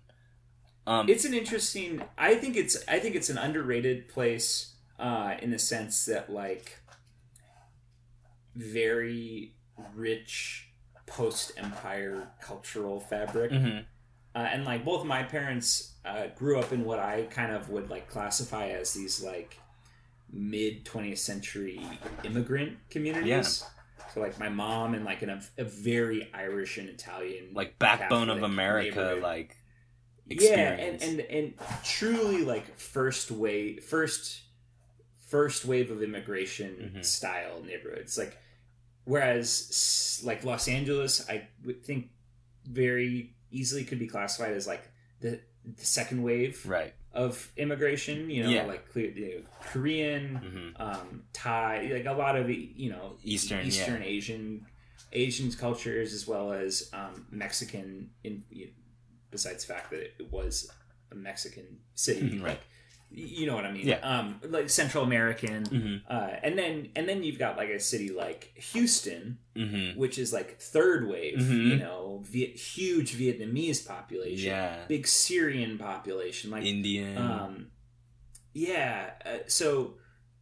Um,
it's an interesting i think it's i think it's an underrated place uh in the sense that like very rich post empire cultural fabric.
Mhm.
uh, and like both my parents uh, grew up in what i kind of would like classify as these like mid 20th century immigrant communities. So like my mom and like in a, a very irish and italian
like backbone of America, like
yeah and, and and truly like first wave first first wave of immigration
Mhm.
style neighborhoods. Like whereas like los angeles i would think very easily could be classified as like the, the second wave
right.
of immigration you know
Yeah.
like clear, you know, korean
hmm
um thai like a lot of you know
Eastern,
eastern asian Asian cultures as well as um, Mexican. In besides the fact that it was a Mexican city,
Right.
like you know what I mean.
Yeah.
Um, like Central American,
Mhm.
uh, and then and then you've got like a city like Houston,
Mm-hmm.
which is like third wave.
Mhm.
You know, Viet- huge Vietnamese population,
Yeah.
big Syrian population, like
Indian.
um, yeah. Uh, so,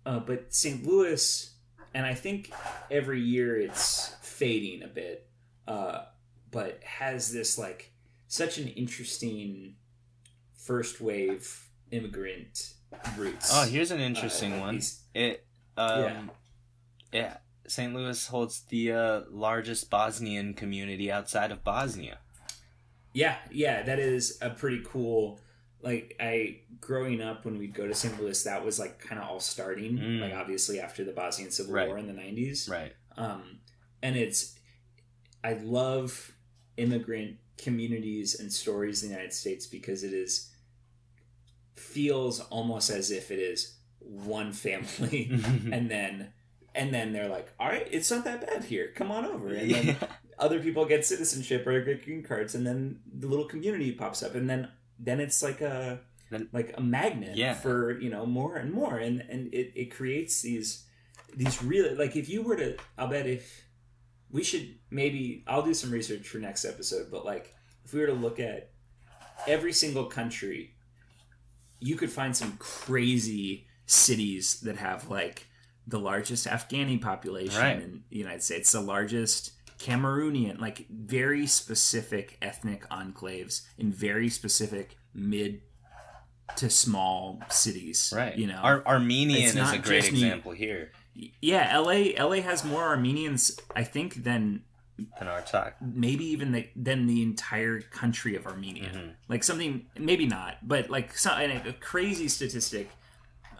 uh, but St. Louis, and I think every year it's fading a bit, uh, but has this like such an interesting first wave immigrant roots.
oh, here's an interesting
Uh,
one. It um yeah. St. Louis holds the uh, largest Bosnian community outside of Bosnia.
Yeah, yeah, that is a pretty cool. Like I growing up when we'd go to St. Louis, that was like kind of all starting.
Mm.
Like obviously after the Bosnian Civil
Right.
War in the nineties.
Right.
um, and it's i love immigrant communities and stories in the united states because it is feels almost as if it is one family. And then and then they're like all right it's not that bad here. Come on over. And then
yeah.
other people get citizenship or get green cards and then the little community pops up. And then then it's like a
Then-
like a magnet
Yeah.
for you know more and more. And and it, it creates these these really like if you were to i'll bet if we should maybe i'll do some research for next episode but like if we were to look at every single country you could find some crazy cities that have like the largest afghani population
Right.
in the united states the largest cameroonian like very specific ethnic enclaves in very specific mid to small cities
Right.
you know
Ar- Armenian is a great example here.
yeah, LA LA has more Armenians, I think, than
Our talk.
maybe even the, than the entire country of Armenia.
Mhm.
Like something, maybe not, but like some, and a crazy statistic,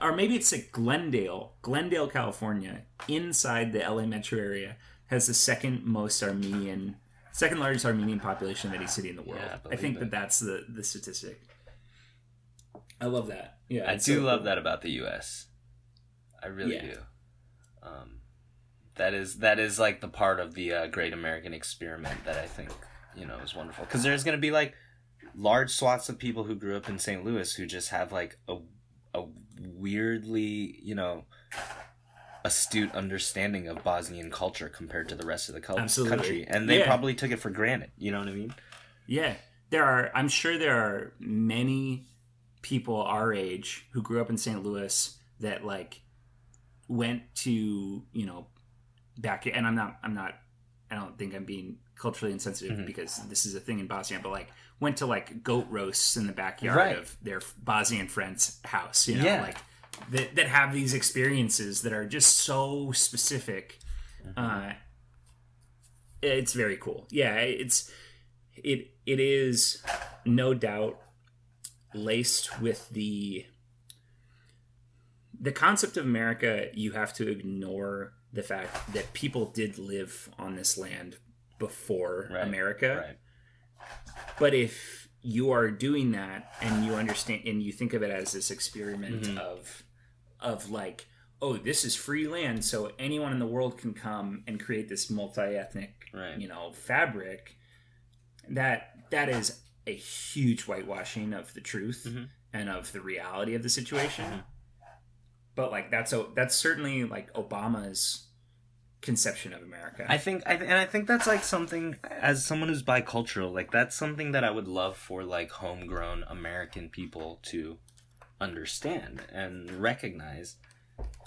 or maybe it's like Glendale, Glendale, California, inside the LA metro area, has the second most Armenian, second largest Armenian population of any city in the world.
Yeah, I
I think
believe
that that's the the statistic. I love that. Yeah,
I do
so
love that about the U.S. I really
Yeah.
do. Um, that is that is like the part of the uh, Great American Experiment that I think you know is wonderful because there's going to be like large swaths of people who grew up in St. Louis who just have like a a weirdly you know astute understanding of Bosnian culture compared to the rest of the
Absolutely.
country, and they
Yeah.
probably took it for granted. You know what I mean?
Yeah, there are. I'm sure there are many people our age who grew up in St. Louis that like went to you know back. And I'm not. I'm not. I don't think I'm being culturally insensitive
Mhm.
because this is a thing in Bosnia. But like went to like goat roasts in the backyard
Right.
of their Bosnian friend's house. You know,
Yeah.
like that that have these experiences that are just so specific. Uh, it's very cool. Yeah, it's it it is no doubt laced with the the concept of America. You have to ignore the fact that people did live on this land before
Right,
America.
Right.
But if you are doing that and you understand and you think of it as this experiment
Mhm.
of of like oh this is free land so anyone in the world can come and create this multi-ethnic
Right.
you know fabric that that is a huge whitewashing of the truth
Mhm.
and of the reality of the situation
Mhm.
But like that's a that's certainly like obama's conception of america
I think, I th- and I think that's like something as someone who's bicultural, like that's something that I would love for like homegrown American people to understand and recognize.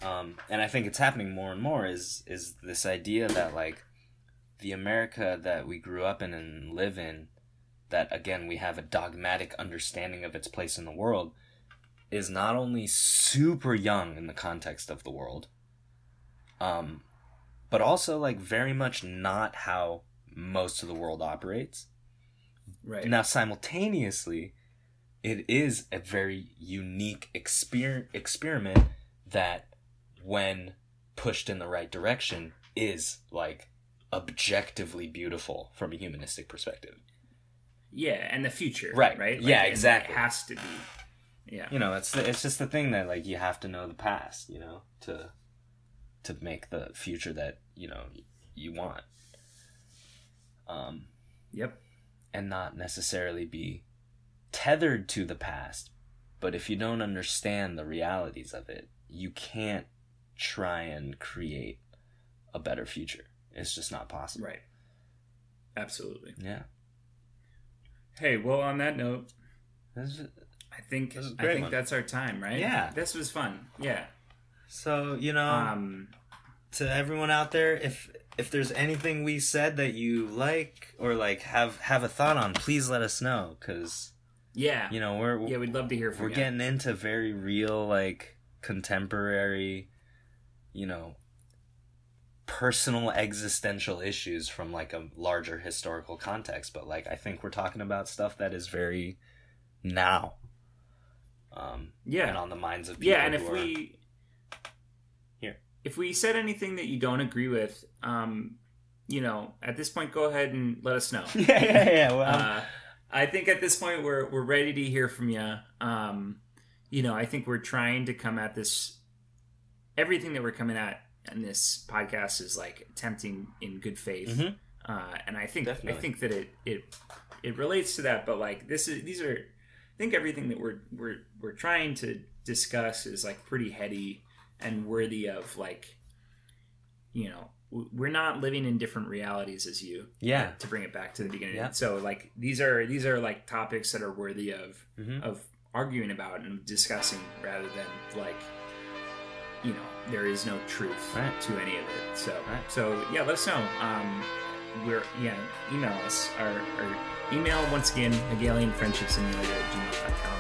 Um, and I think it's happening more and more. Is is this idea that like the America that we grew up in and live in, that again we have a dogmatic understanding of its place in the world, is not only super young in the context of the world, um, but also like very much not how most of the world operates.
right
Now, simultaneously, it is a very unique exper- experiment that, when pushed in the right direction, is like objectively beautiful from a humanistic perspective.
yeah and the future
Right.
right
Yeah,
and it
exactly.
has to be yeah
You know, it's it's just the thing that like you have to know the past, you know, to to make the future that you know you want. um,
Yep.
and not necessarily be tethered to the past. But if you don't understand the realities of it, you can't try and create a better future. It's just not possible.
Right. Absolutely.
Yeah.
Hey, well, on that note, I think
This is a
I think
one.
that's our time, right?
Yeah.
This was fun. Yeah.
So you know,
Um.
to everyone out there, if if there's anything we said that you like or like have have a thought on, please let us know because
Yeah.
you know we're
Yeah, we'd love to hear from
we're
you.
getting into very real like contemporary you know personal existential issues from like a larger historical context but like i think we're talking about stuff that is very now um
yeah.
and on the minds of people
yeah and if
are-
we
Here.
if we said anything that you don't agree with um you know at this point go ahead and let us know
yeah yeah yeah well,
uh, i think at this point we're we're ready to hear from you um you know i think we're trying to come at this everything that we're coming at in this podcast is like attempting in good faith
Mhm.
uh and i think
Definitely.
i think that it it it relates to that but like this is these are I think everything that we're we're we're trying to discuss is like pretty heady and worthy of like you know we're not living in different realities as you
yeah
to bring it back to the beginning
Yeah.
so like these are these are like topics that are worthy of
Mhm.
of arguing about and discussing rather than like you know there is no truth
Right.
to any of it so
Right.
so yeah let us know um we're yeah email us our, our email once again hegelianfriendshipsimulator at gmail.com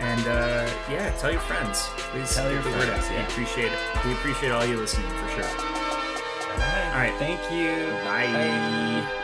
and uh yeah tell your friends. Please
Tell your friends,
out we appreciate it. We appreciate all you listening for sure.
All right.
All right.
thank you.
Bye.